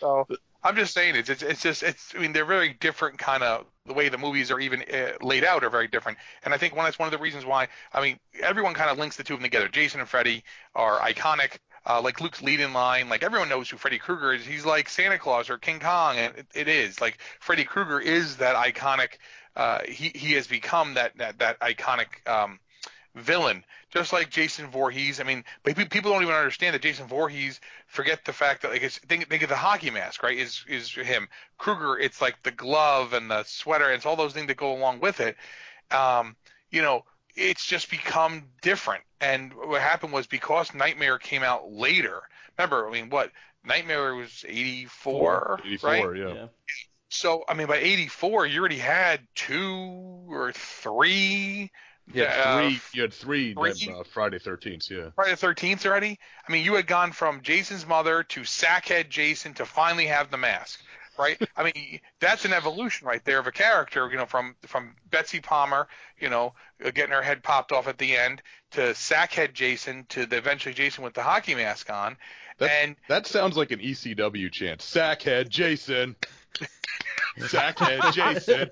So I'm just saying it's, it's it's just it's I mean they're very different kind of the way the movies are even uh, laid out are very different and I think one that's one of the reasons why I mean everyone kind of links the two of them together Jason and Freddy are iconic uh, like Luke's lead in line like everyone knows who Freddy Krueger is he's like Santa Claus or King Kong and it, it is like Freddy Krueger is that iconic uh, he he has become that that that iconic um, villain, just like Jason Voorhees. I mean, but pe- people don't even understand that Jason Voorhees forget the fact that like it's, think think of the hockey mask, right? Is is him Krueger? It's like the glove and the sweater, and it's all those things that go along with it. Um, you know, it's just become different. And what happened was because Nightmare came out later. Remember, I mean, what Nightmare was 84, 84, right? yeah. Yeah. So I mean, by '84, you already had two or three. You had uh, three. You had three, three- uh, Friday Thirteenth. Yeah. Friday the 13th already. I mean, you had gone from Jason's mother to Sackhead Jason to finally have the mask, right? I mean, that's an evolution right there of a character, you know, from from Betsy Palmer, you know, uh, getting her head popped off at the end to Sackhead Jason to the eventually Jason with the hockey mask on, That, and that sounds like an ECW chant. Sackhead Jason. Sackhead *laughs* Jason.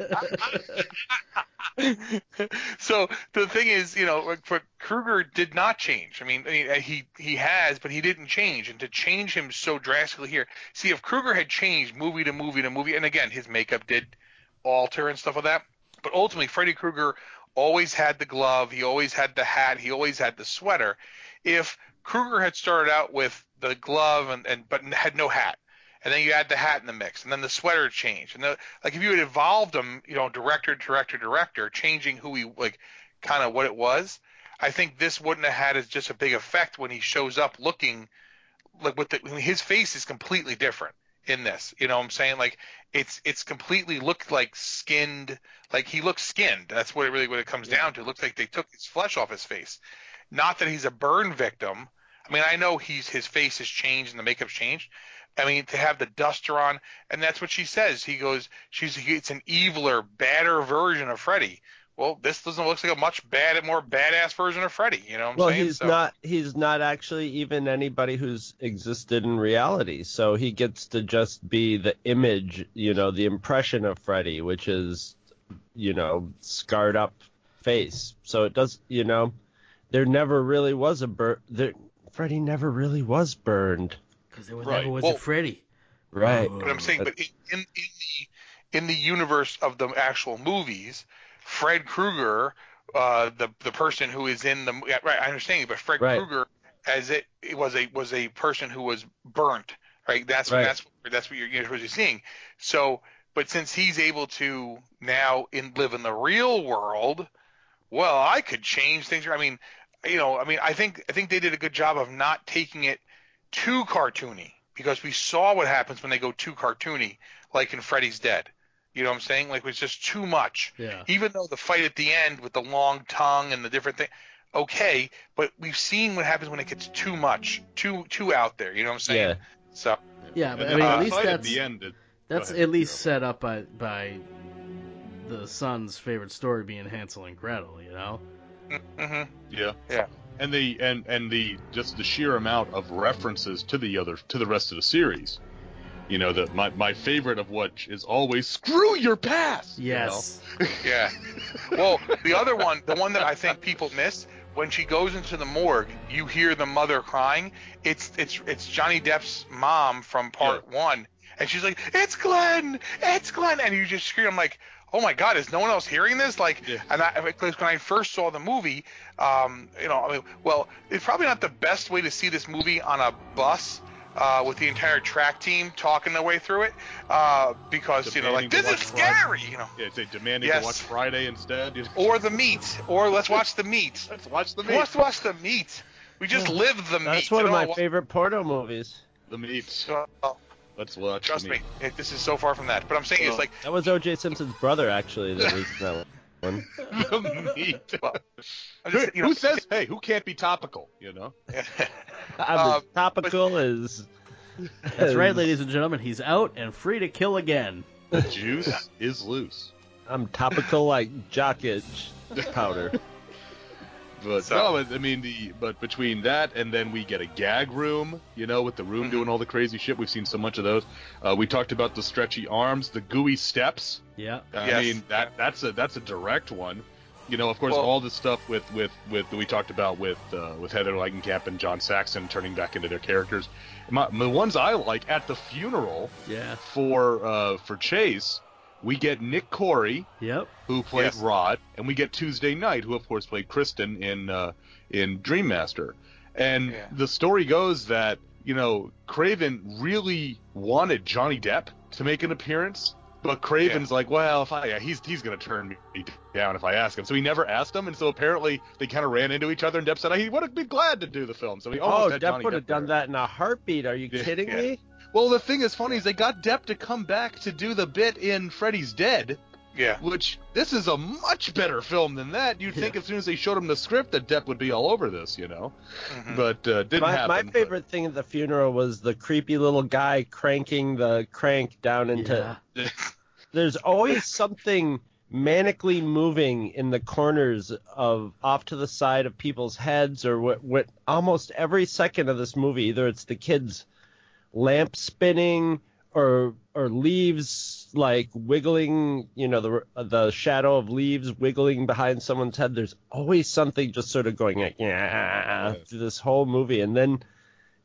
so the thing is, you know, like, but Krueger did not change. I mean, he he has, but he didn't change. And to change him so drastically here, see, if Krueger had changed movie to movie to movie, and again, his makeup did alter and stuff like that, but ultimately, Freddy Krueger always had the glove, he always had the hat, he always had the sweater. If Krueger had started out with the glove and, and but had no hat, and then you add the hat in the mix, and then the sweater changed, and the, like if you had evolved him, you know, director, director, director, changing who he like, kind of what it was. I think this wouldn't have had as just a big effect when he shows up looking like with the I mean, his face is completely different in this. You know what I'm saying? Like it's it's completely looked like skinned like he looks skinned. That's what it really what it comes down to. It looks like they took his flesh off his face. Not that he's a burn victim. I mean, I know he's his face has changed and the makeup's changed. I mean, to have the duster on, and that's what she says. He goes, she's it's an eviler, badder version of Freddy. Well, this doesn't look like a much bad, more badass version of Freddy. You know what I'm Well, saying? he's So- not. He's not actually even anybody who's existed in reality. So he gets to just be the image, you know, the impression of Freddy, which is, you know, scarred up face. So it does, you know, there never really was a burn. There, Freddy never really was burned. Because there was Right. never was Well- a Freddy. Right. But I'm saying, but in, in, in the in the universe of the actual movies, Fred Krueger, uh, the the person who is in the yeah, right, I understand you, but Fred Right. Krueger as it, it was a was a person who was burnt, right? That's Right. that's that's what you're, you're supposed to be seeing. So, but since he's able to now in live in the real world, well, I could change things. I mean, you know, I mean, I think I think they did a good job of not taking it too cartoony because we saw what happens when they go too cartoony, like in Freddy's Dead. You know what I'm saying? Like it was just too much. Yeah. Even though the fight at the end with the long tongue and the different thing, okay, but we've seen what happens when it gets too much, too too out there. You know what I'm saying? Yeah. So Yeah, but I mean, at least fight at that's the end. it- that's ahead, at least Joe. set up by by the son's favorite story being Hansel and Gretel. You know. Mm-hmm. Yeah. Yeah. And the and and the just the sheer amount of references to the other to the rest of the series. You know, that my my favorite of which is always screw your past. you know? Yes. *laughs* yeah. Well, the other one, the one that I think people miss, when she goes into the morgue, you hear the mother crying. It's it's it's Johnny Depp's mom from part one, and she's like, "It's Glenn, it's Glenn," and you just scream. I'm like, "Oh my God, is no one else hearing this?" Like, Yeah. and I because when I first saw the movie, um, you know, I mean, well, it's probably not the best way to see this movie on a bus. uh, with the entire track team talking their way through it uh, because you know like this is watch Friday. scary, you know. Yeah, say demanding Yes. to watch Friday instead. *laughs* Or the meat, or let's watch the meat. Let's watch the Who meat. wants to watch the meat? We just live the meat. That's one of my don't favorite porno movies. The meat. So, oh, Let's watch trust me, it, this is so far from that. But I'm saying it's like That was O.J. Simpson's brother, actually, that was that *laughs* one. the meat. *laughs* I'm who, just, you know, who says, hey, who can't be topical? You know? *laughs* I'm as topical as. That's right, ladies and gentlemen. He's out and free to kill again. The juice is loose. I'm topical like jock itch powder. But So- no, I mean the but between that and then we get a gag room, you know, with the room Mhm. doing all the crazy shit. We've seen so much of those. Uh, we talked about the stretchy arms, the gooey steps. Yeah. I Yes. mean that that's a that's a direct one. You know, of course, Well- all the stuff with with with that we talked about with uh, with Heather Langenkamp and John Saxon turning back into their characters. My, the ones I like at the funeral Yeah. for uh, for Chase, we get Nick Corri, Yep. who played Yes. Rod, and we get Tuesday Knight, who of course played Kristen in uh, in Dream Master. And Yeah. the story goes that you know Craven really wanted Johnny Depp to make an appearance, but Craven's like, well, if I yeah, he's he's gonna turn me down if I ask him, so he never asked him, and so apparently they kind of ran into each other, and Depp said he would have been glad to do the film, so he almost Oh, had Depp Johnny would have done there. that in a heartbeat. Are you *laughs* kidding Yeah. me? Well, the thing is funny is they got Depp to come back to do the bit in Freddy's Dead, yeah. which this is a much better film than that. You'd think as soon as they showed him the script that Depp would be all over this, you know, Mhm. but uh, didn't My, happen. my but- favorite thing at the funeral was the creepy little guy cranking the crank down into. Yeah. *laughs* There's always something manically moving in the corners of off to the side of people's heads, or what? What? Almost every second of this movie, either it's the kids' lamp spinning, or or leaves like wiggling. You know, the the shadow of leaves wiggling behind someone's head. There's always something just sort of going like, yeah through this whole movie, and then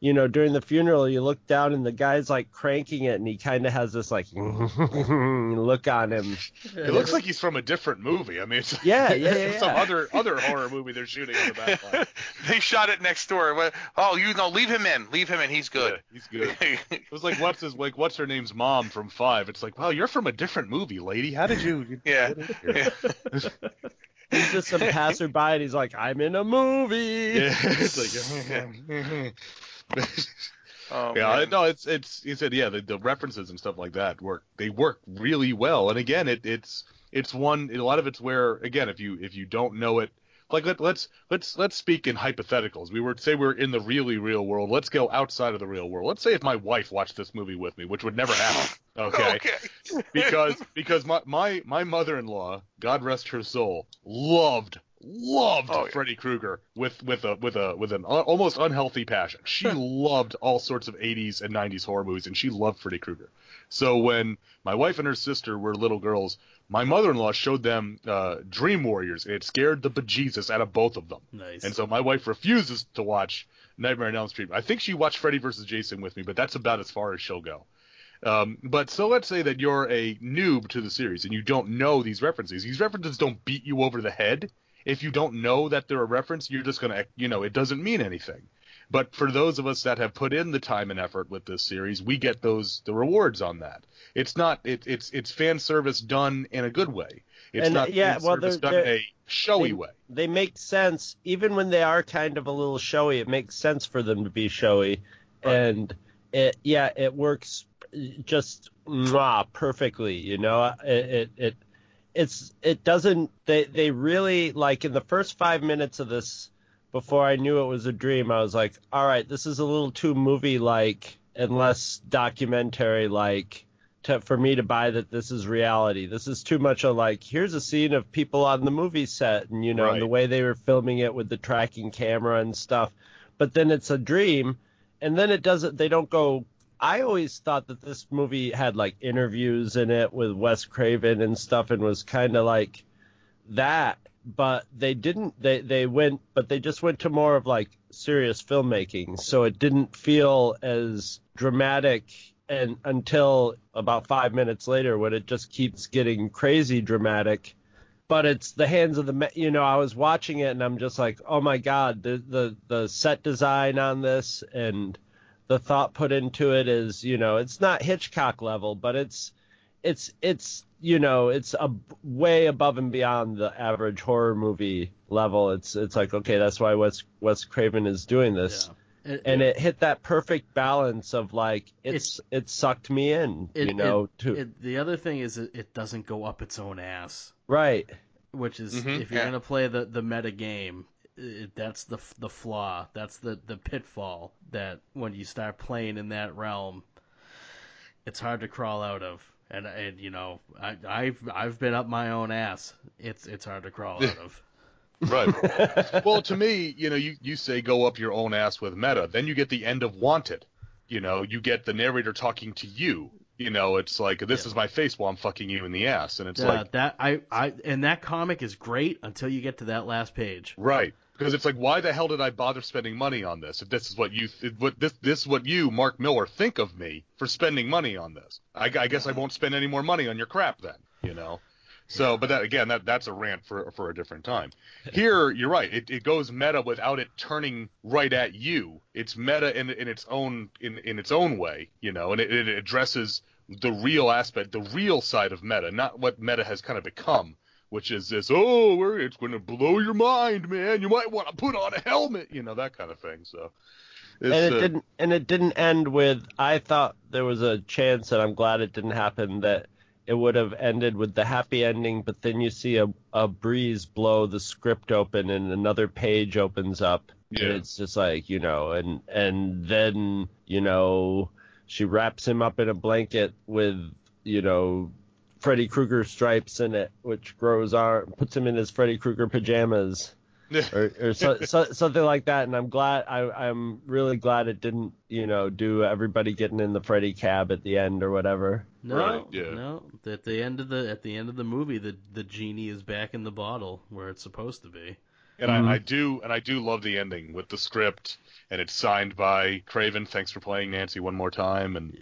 you know, during the funeral, you look down and the guy's like cranking it, and he kind of has this like *laughs* look on him. It looks like he's from a different movie. I mean, it's Yeah, yeah, *laughs* yeah, some yeah. other other horror movie they're shooting in the back line. *laughs* they shot it next door. Oh, you know, leave him in. Leave him in. He's good. Yeah, he's good. It was like what's his like what's her name's mom from Five. It's like, wow, you're from a different movie, lady. How did you? you Yeah. get in here?" Yeah. He's just some passerby, and he's like, "I'm in a movie." Yeah, it's like. *laughs* Oh, yeah, man. no, it's it's he said yeah, the, the references and stuff like that work. They work really well, and again, it it's it's one a lot of it's where again, if you if you don't know it, like let, let's let's let's speak in hypotheticals. We were say we're in the really real world. Let's go outside of the real world. Let's say if my wife watched this movie with me, which would never happen. *laughs* Okay, okay. because because my my my mother-in-law, God rest her soul, loved loved Oh, yeah. Freddy Krueger with with a with a with an al- almost unhealthy passion. *laughs* She loved all sorts of 80s and 90s horror movies, and she loved Freddy Krueger. So when my wife and her sister were little girls, my mother-in-law showed them uh, Dream Warriors, and it scared the bejesus out of both of them. Nice. And so my wife refuses to watch Nightmare on Elm Street. I think she watched Freddy vs. Jason with me, but that's about as far as she'll go. Um, but so let's say that you're a noob to the series and you don't know these references. These references don't beat you over the head. If you don't know that they're a reference, you're just gonna, you know, it doesn't mean anything. But for those of us that have put in the time and effort with this series, we get those the rewards on that. It's not it, it's it's fan service done in a good way. It's And, not yeah, fan well, service they're- done they're- a showy they- way. They make sense, even when they are kind of a little showy. It makes sense for them to be showy, and it yeah, it works just mwah, perfectly. You know, it, it it it's it doesn't. They they really like in the first five minutes of this before I knew it was a dream, I was like, all right, this is a little too movie like and less documentary like to, for me to buy that this is reality. This is too much of like, here's a scene of people on the movie set and, you know, Right. the way they were filming it with the tracking camera and stuff. But then it's a dream and then it doesn't, they don't go. I always thought that this movie had like interviews in it with Wes Craven and stuff and was kind of like that but they didn't they they went but they just went to more of like serious filmmaking. So it didn't feel as dramatic and until about 5 minutes later when it just keeps getting crazy dramatic. But it's the hands of the you know I was watching it and I'm just like oh my god the the the set design on this and the thought put into it is, you know, it's not Hitchcock level, but it's it's it's you know it's a way above and beyond the average horror movie level. It's it's like okay, that's why Wes Wes Craven is doing this. Yeah. It, And it hit that perfect balance of like it's it sucked me in, it- you know, it- to it- the other thing is it, it doesn't go up its own ass, right. which is Mhm. if you're Yeah. gonna play the the meta game, it, that's the the flaw. That's the the pitfall that when you start playing in that realm, it's hard to crawl out of. And and you know I I've I've been up my own ass. It's it's hard to crawl out of. *laughs* Right. well, to me, you know, you, you say go up your own ass with meta, then you get the end of Wanted. You know, you get the narrator talking to you. You know, it's like this Yeah. is my face while I'm fucking you in the ass, and it's Yeah, like that I I and that comic is great until you get to that last page. right because it's like why the hell did I bother spending money on this if this is what you th- what this this is what you Mark Millar think of me for spending money on this. I, I guess I won't spend any more money on your crap then. You know. So, but that again, that that's a rant for for a different time. Here, you're right. It, it goes meta without it turning right at you. It's meta in in its own in in its own way, you know, and it, it addresses the real aspect, the real side of meta, not what meta has kind of become, which is this. Oh, we're, it's going to blow your mind, man. You might want to put on a helmet, you know, that kind of thing. So, it's, and it uh, didn't and it didn't end with I thought there was a chance and I'm glad it didn't happen that it would have ended with the happy ending but then you see a, a breeze blow the script open and another page opens up Yeah. and it's just like you know and and then you know she wraps him up in a blanket with you know Freddy Krueger stripes in it which grows arm puts him in his Freddy Krueger pajamas or, or so, so, something like that. And I'm glad, I, I'm really glad it didn't, you know, do everybody getting in the Freddy cab at the end or whatever. No, Right, yeah. no. At the end of the at the end of the movie, the the genie is back in the bottle where it's supposed to be. And Mhm. I, I do, and I do love the ending with the script, and it's signed by Craven. Thanks for playing Nancy one more time, and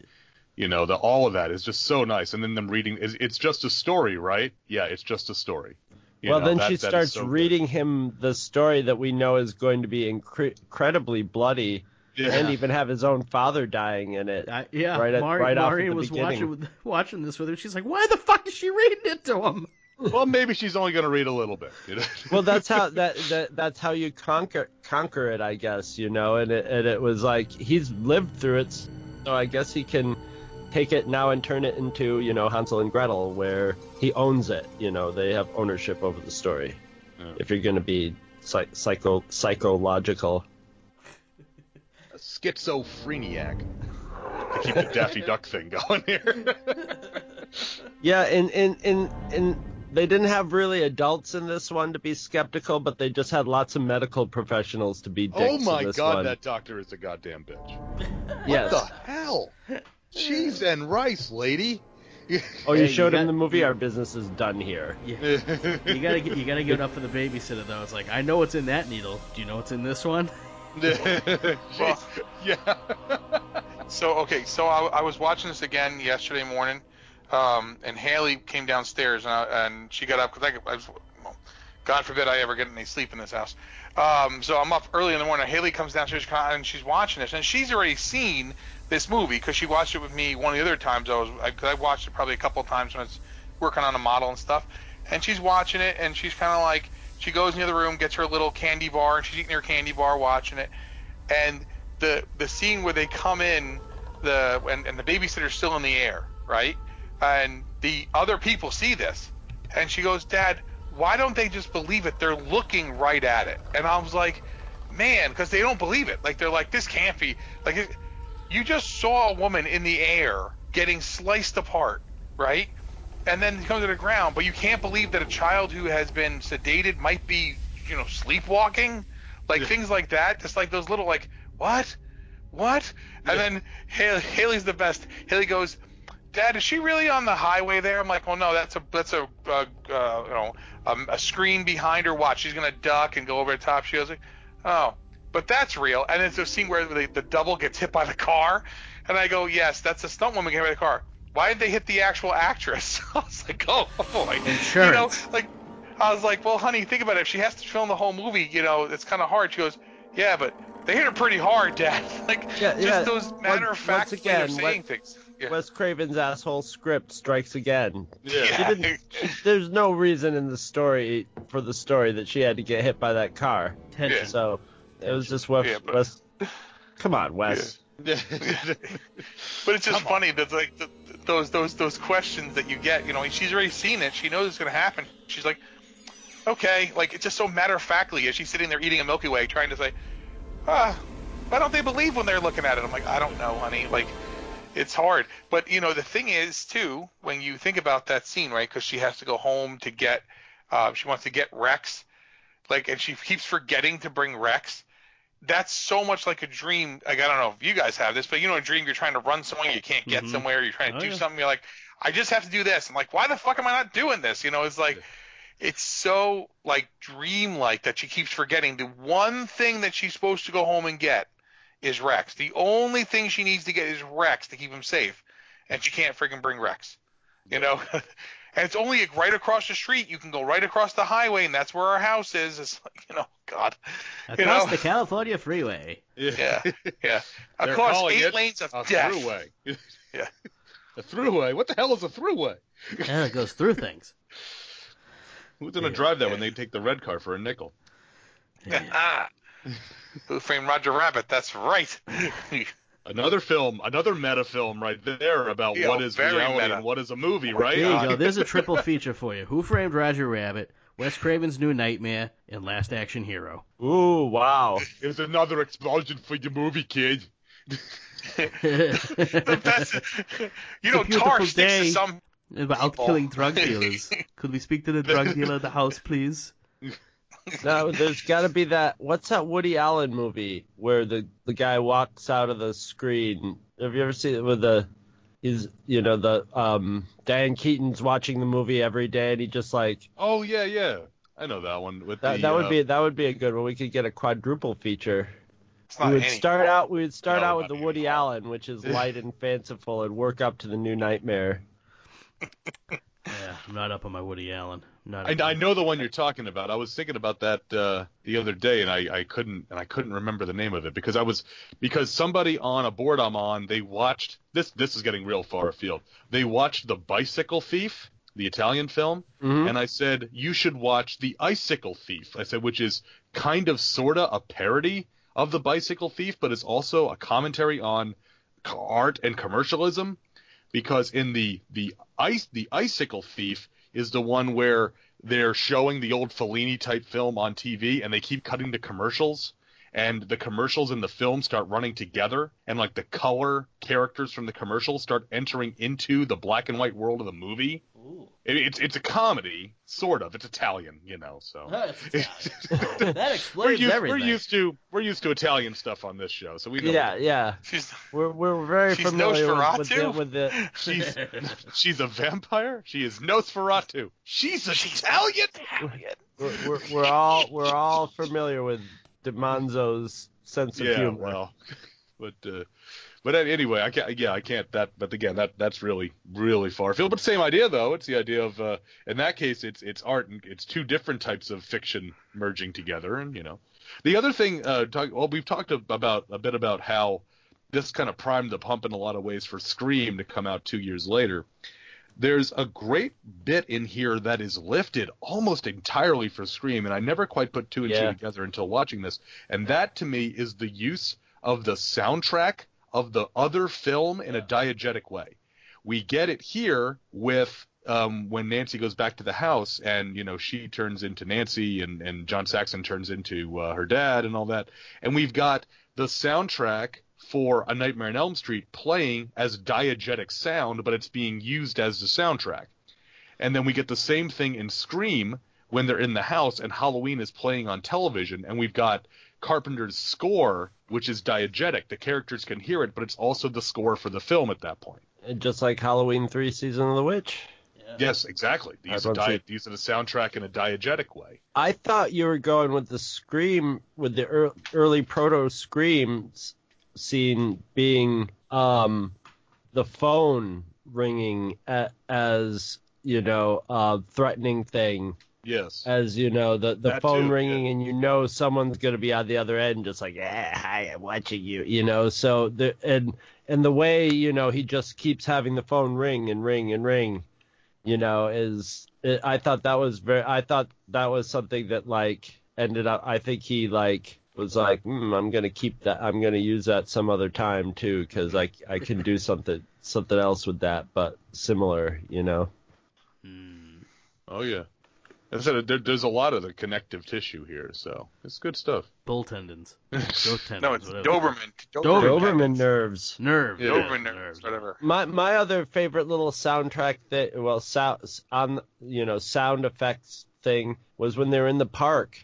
you know, the all of that is just so nice. And then them reading, it's, it's just a story, right? Yeah, it's just a story. You well, know, then that- she that is starts so good. reading him the story that we know is going to be incre- incredibly bloody Yeah. and even have his own father dying in it. I, yeah, Right at- Mari- right off at the was beginning. watching watching this with her. She's like, "Why the fuck is she reading it to him?" well, maybe she's only going to read a little bit. You know? *laughs* well, that's how *laughs* that, that that's how you conquer conquer it, I guess, you know. And it, and it was like he's lived through it, so I guess he can take it now and turn it into, you know, Hansel and Gretel, where he owns it. You know, they have ownership over the story. Yeah. If you're going to be psych- psycho psychological. a schizophreniac. To keep the Daffy Duck thing going here. *laughs* Yeah, and and and and they didn't have really adults in this one to be skeptical, but they just had lots of medical professionals to be dicks oh in my this god, one. that doctor is a goddamn bitch. yes. What the hell? Cheese and rice, lady. Oh, you Hey, showed you him got- the movie. Our business is done here. *laughs* You gotta get, you gotta give it up for the babysitter though. It's like I know what's in that needle. Do you know what's in this one? *laughs* *laughs* She's- yeah. So okay, so I, I was watching this again yesterday morning, um, and Haley came downstairs and, I, and she got up because I, I was, well, God forbid I ever get any sleep in this house. Um, so I'm up early in the morning. Haley comes downstairs and she's watching this, and she's already seen this movie because she watched it with me one of the other times I was. I, cause I watched it probably a couple times when I was working on a model and stuff, and she's watching it and she's kind of like she goes in the other room, gets her little candy bar, and she's eating her candy bar, watching it, and the the scene where they come in the and, and the babysitter's still in the air right? And the other people see this. And she goes dad why don't they just believe it? They're looking right at it. And i was like man because they don't believe it. Like they're like this can't be like you just saw a woman in the air getting sliced apart right and then comes to the ground but you can't believe that a child who has been sedated might be you know sleepwalking like things like that just like those little like what what? And then Haley, Haley's the best. Haley goes, Dad, is she really on the highway there? I'm like, well, no, that's a that's a uh, uh, you know um, a screen behind her. Watch, she's gonna duck and go over the top. She goes, like, oh, but that's real. And it's a scene where the, the double gets hit by the car, and I go, yes, that's a stunt woman getting hit by the car. Why did they hit the actual actress? *laughs* I was like, oh *laughs* boy, Insurance. You know, like I was like, well, honey, think about it. If she has to film the whole movie, you know, it's kind of hard. She goes, yeah, but They hit her pretty hard, *laughs* Dad. Like Yeah, just yeah. those matter of Once- fact once way of saying what- things. Yeah. Wes Craven's asshole script strikes again. Yeah. She didn't. There's no reason in the story for the story that she had to get hit by that car. Yeah. So it was just Wes. Yeah, but- Wes *laughs* come on, Wes. *laughs* But it's just funny that like the, those those those questions that you get. You know, she's already seen it. She knows it's going to happen. She's like, okay, like it's just so matter of factly as she's sitting there eating a Milky Way, trying to say, ah, why don't they believe when they're looking at it? I'm like, I don't know, honey. Like, it's hard. But you know, the thing is too, when you think about that scene, right? Because she has to go home to get, uh, she wants to get Rex, like, and she keeps forgetting to bring Rex that's so much like a dream. Like I don't know if you guys have this, but you know, a dream you're trying to run somewhere, you can't get Mhm. somewhere, you're trying to Oh, do yeah. something, you're like, I just have to do this. I'm like, why the fuck am I not doing this? You know, it's like, it's so like dreamlike that she keeps forgetting the one thing that she's supposed to go home and get is Rex. The only thing she needs to get is Rex to keep him safe, and she can't freaking bring Rex. You know. *laughs* And it's only like, right across the street. You can go right across the highway, and that's where our house is. It's like, you know, God. You Across know? the California freeway. Yeah, yeah. They're Across eight it lanes of a death. throughway. *laughs* Yeah. A throughway? What the hell is a throughway? Yeah, it goes through things. Who's gonna Yeah. drive that when they take the red car for a nickel? Ah. *laughs* Who framed Roger Rabbit? That's right. *laughs* Another film, another meta film right there about Yeah, what is very reality meta. and what is a movie, right? There you Uh, go. There's a *laughs* triple feature for you. Who Framed Roger Rabbit, Wes Craven's New Nightmare, and Last Action Hero. Ooh, wow. Here's another explosion for your movie, kid. *laughs* *laughs* the best. You know, It's a beautiful Tar sticks day. to some. About People. killing drug dealers. Could we speak to the drug dealer at the house, please? No, there's got to be that. What's that Woody Allen movie where the the guy walks out of the screen? Have you ever seen it with the? He's you know the um Diane Keaton's watching the movie every day and he just like Oh yeah, yeah. I know that one. With that, the, that would uh, be that would be a good one. We could get a quadruple feature. It's We would any. start out we would start No, out with the Woody fault. Allen, which is light and fanciful, and work up to the new nightmare. *laughs* Yeah, I'm not up on my Woody Allen. I'm Not I, I know the one you're talking about. I was thinking about that uh, the other day, and I, I couldn't and I couldn't remember the name of it because I was because somebody on a board I'm on they watched this. This is getting real far afield. They watched the Bicycle Thief, the Italian film, Mhm. and I said you should watch the Icicle Thief. I said which is kind of sorta a parody of the Bicycle Thief, but it's also a commentary on art and commercialism because in the the ice the icicle thief is the one where they're showing the old Fellini type film on TV and they keep cutting to commercials and the commercials and the film start running together and like the color characters from the commercials start entering into the black and white world of the movie. Ooh. It, it's it's a comedy, sort of. It's Italian, you know. So That's *laughs* Italian. *laughs* that we're explains used, everything. we're used to we're used to Italian stuff on this show, so we know. Yeah, yeah. She's *laughs* We're we're very She's familiar with, with the with the She's she's a vampire. She is Nosferatu. She's Italian. we're, we're, we're all we're all familiar with DiManzo's sense of yeah, humor. well, *laughs* but uh, but anyway, I can't. Yeah, I can't. That, but again, that that's really really far afield. But same idea though. It's the idea of uh, in that case, it's it's art and it's two different types of fiction merging together, and you know, the other thing. Uh, talk, well, we've talked about a bit about how this kind of primed the pump in a lot of ways for Scream to come out two years later. There's a great bit in here that is lifted almost entirely for Scream, and I never quite put two and Yeah. two together until watching this. And that to me is the use of the soundtrack of the other film in a diegetic way. We get it here with um, when Nancy goes back to the house, and you know she turns into Nancy, and and John Saxon turns into uh, her dad, and all that. And we've got the soundtrack for A Nightmare on Elm Street playing as diegetic sound, but it's being used as the soundtrack. And then we get the same thing in Scream when they're in the house and Halloween is playing on television, and we've got Carpenter's score, which is diegetic. The characters can hear it, but it's also the score for the film at that point. And just like Halloween three, season of the witch. Yes, exactly. They use, a di- like- use the soundtrack in a diegetic way. I thought you were going with the scream with the ear- early proto screams scene being um the phone ringing as you know a threatening thing. Yes. as you know the the That phone too, ringing and you know someone's going to be on the other end just like yeah hi i'm watching you you know? So the and and the way you know he just keeps having the phone ring and ring and ring you know is it, i thought that was very i thought that was something that like ended up i think he like was like hmm, i'm going to keep that i'm going to use that some other time too because i i can do something something else with that but similar you know Oh yeah. I said there, there's a lot of the connective tissue here, so it's good stuff. Bull tendons. *laughs* Goat tendons. No, it's whatever. Doberman. Doberman. doberman nerves Nerves. Yeah. Doberman nerves. nerves, whatever. My my other favorite little soundtrack that well sound on you know sound effects thing was when they were in the park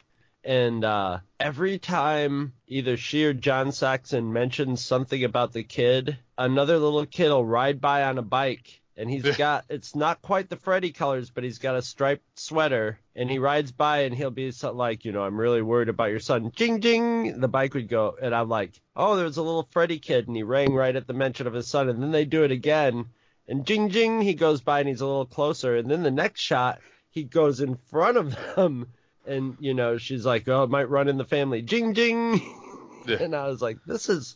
and uh every time either she or John Saxon mentions something about the kid, another little kid will ride by on a bike and he's *laughs* got it's not quite the Freddy colors, but he's got a striped sweater and he rides by and he'll be like, you know, I'm really worried about your son. Jing jing, the bike would go and I'm like, oh, there's a little Freddy kid and he rang right at the mention of his son and then they do it again and jing jing, he goes by and he's a little closer and then the next shot he goes in front of them and you know she's like, oh, it might run in the family. Jing jing, *laughs* and I was like, this is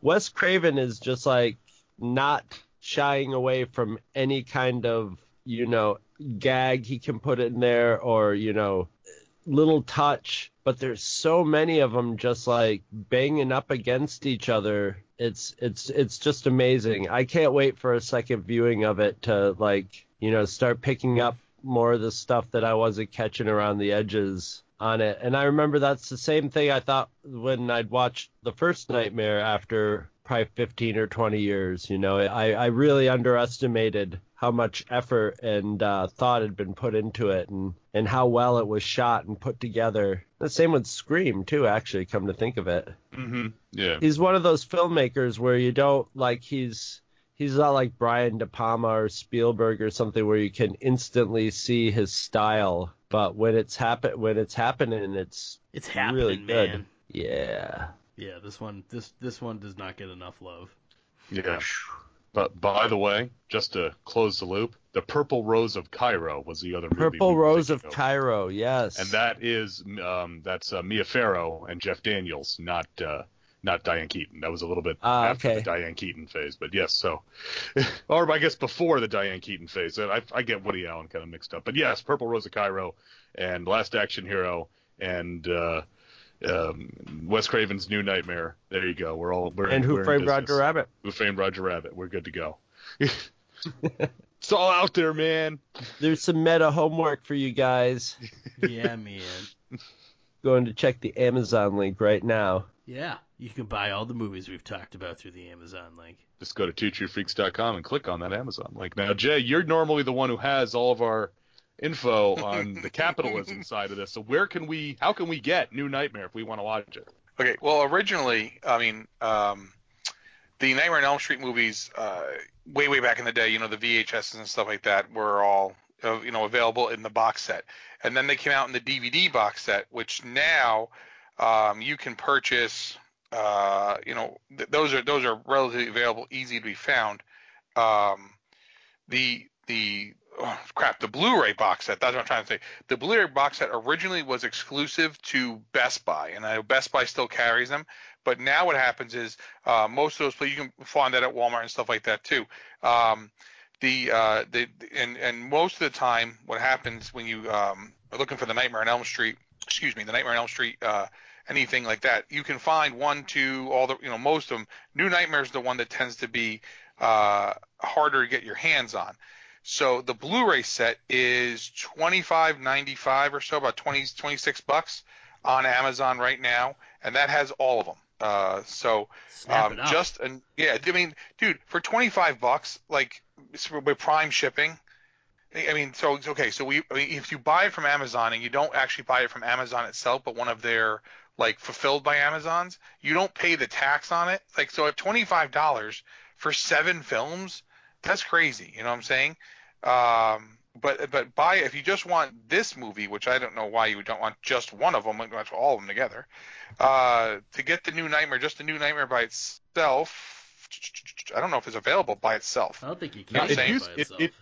Wes Craven is just like not shying away from any kind of you know gag he can put in there or you know little touch but there's so many of them just like banging up against each other. It's it's it's just amazing. I can't wait for a second viewing of it to like you know start picking up more of the stuff that i wasn't catching around the edges on it. And i remember that's the same thing i thought when i'd watched the first nightmare after probably 15 or 20 years you know. I i really underestimated how much effort and uh, thought had been put into it and and how well it was shot and put together. The same with scream too actually come to think of it. Hmm Yeah. he's one of those filmmakers where you don't like he's he's not like Brian De Palma or Spielberg or something where you can instantly see his style. But when it's happen when it's happening, it's It's happening, really good. man. Yeah. Yeah, this one this this one does not get enough love. Yeah. But by the way, just to close the loop, the Purple Rose of Cairo was the other movie. Purple Rose of thinking Cairo. Yes. and that is um, that's uh, Mia Farrow and Jeff Daniels, not uh, not Diane Keaton. That was a little bit Ah, after okay. the Diane Keaton phase, but yes, so *laughs* or I guess before the Diane Keaton phase. I, I get Woody Allen kind of mixed up, but yes, Purple Rose of Cairo and Last Action Hero and uh, um, Wes Craven's New Nightmare. There you go. We're all we're and we're Who Framed. Roger Rabbit? Who Framed Roger Rabbit? We're good to go. *laughs* it's all out there, man. There's some meta homework for you guys. *laughs* Yeah, man. Going to check the Amazon link right now. Yeah, you can buy all the movies we've talked about through the Amazon link. just go to twotruefreaks.com and click on that Amazon link. Now, Jay, you're normally the one who has all of our info on the *laughs* capitalism side of this. So where can we, how can we get New Nightmare if we want to watch it? Okay, well, originally, I mean, um, the Nightmare on Elm Street movies, uh, way way back in the day, you know, the VHSs and stuff like that were all, uh, you know, available in the box set, and then they came out in the DVD box set, which now um, you can purchase. Uh, you know, th- those are those are relatively available, easy to be found. Um, the the oh, crap, the Blu-ray box set. That's what I'm trying to say. The Blu-ray box set originally was exclusive to Best Buy, and I know Best Buy still carries them. But now what happens is uh, most of those you can find that at Walmart and stuff like that too. Um, the uh, the and and most of the time, what happens when you um, are looking for the Nightmare on Elm Street, excuse me, the Nightmare on Elm Street, uh, anything like that, you can find one, two, all the you know most of them. New Nightmare is the one that tends to be uh, harder to get your hands on. So the Blu-ray set is twenty five ninety five or so, about 20, 26 bucks on Amazon right now, and that has all of them. Uh, so um, just and yeah, I mean, dude, for twenty five bucks, like with Prime shipping. I mean, so it's okay. So we, I mean, if you buy it from Amazon and you don't actually buy it from Amazon itself, but one of their like fulfilled by Amazon's, you don't pay the tax on it. Like so, at twenty five dollars for seven films, that's crazy. You know what I'm saying? Um, but but buy if you just want this movie, which I don't know why you don't want just one of them, like watch all of them together. Uh, to get the new Nightmare, just the new Nightmare by itself. I don't know if it's available by itself. I don't think you can it buy it used- by it- itself. it-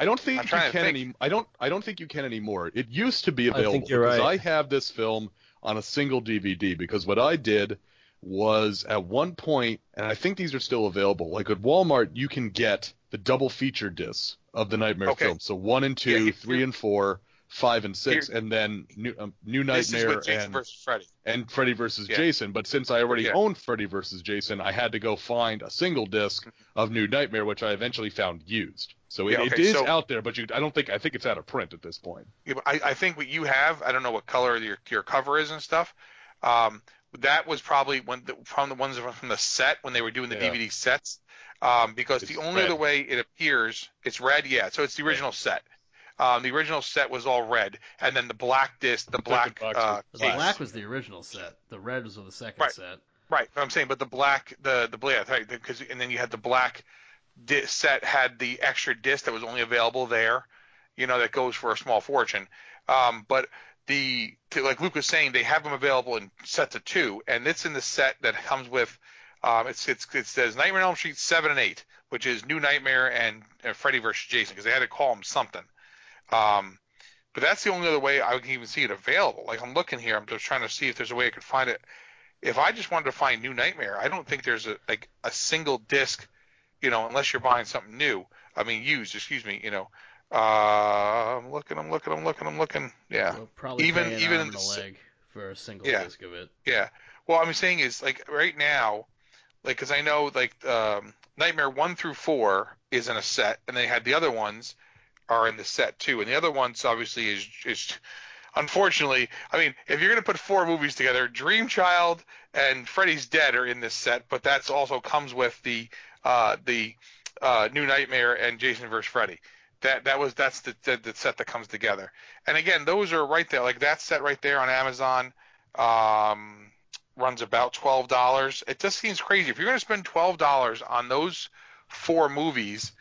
I don't think I'm you can think. any. I don't. I don't think you can anymore. It used to be available. I think available you're because right. I have this film on a single DVD. Because what I did was at one point, and I think these are still available. Like at Walmart, you can get the double feature discs of the Nightmare Okay. films. So one and two, Yeah, three and four, five and six, Here- and then New, um, New Nightmare Jason and versus Freddy. and Freddy versus Yeah. Jason. But since I already Yeah. owned Freddy versus Jason, I had to go find a single disc of New Nightmare, which I eventually found used. So it, Yeah, okay, is so- out there, but you, I don't think I think it's out of print at this point. I, I think what you have, I don't know what color your your cover is and stuff. Um, that was probably when the, from the ones from the set when they were doing the. DVD sets. Um, because It's the only red. other way it appears, it's red. Yeah, so it's the original set. Um, the original set was all red, and then the black disc, the black, box uh, The was black was the original set. The red was the second Right. set. Right, but I'm saying, but the black, the the black, right? Because and then you had the black di- set had the extra disc that was only available there, you know, that goes for a small fortune. Um, but the to, like Luke was saying, they have them available in sets of two, and it's in the set that comes with. Um, it's, it's it says Nightmare on Elm Street seven and eight, which is New Nightmare and uh, Freddy versus Jason, because they had to call them something. Um, but that's the only other way I can even see it available. Like I'm looking here, I'm just trying to see if there's a way I could find it if I just wanted to find New Nightmare, I don't think there's a like a single disc, you know, unless you're buying something new. I mean, used, excuse me, you know. Uh, I'm looking, I'm looking, I'm looking, I'm looking. Yeah, probably Even- even in the leg for a single Yeah. disc of it. yeah. What I'm saying is, like, right now, like, because I know, like, um, Nightmare one through four is in a set, and they had the other ones are in the set too, and the other ones obviously is is. Unfortunately, I mean, if you're gonna put four movies together, Dream Child and Freddy's Dead are in this set, but that's also comes with the uh, the uh, New Nightmare and Jason vs. Freddy. That that was that's the, the the set that comes together. And again, those are right there, like that set right there on Amazon. Um, runs about twelve dollars. It just seems crazy. If you're going to spend twelve dollars on those four movies,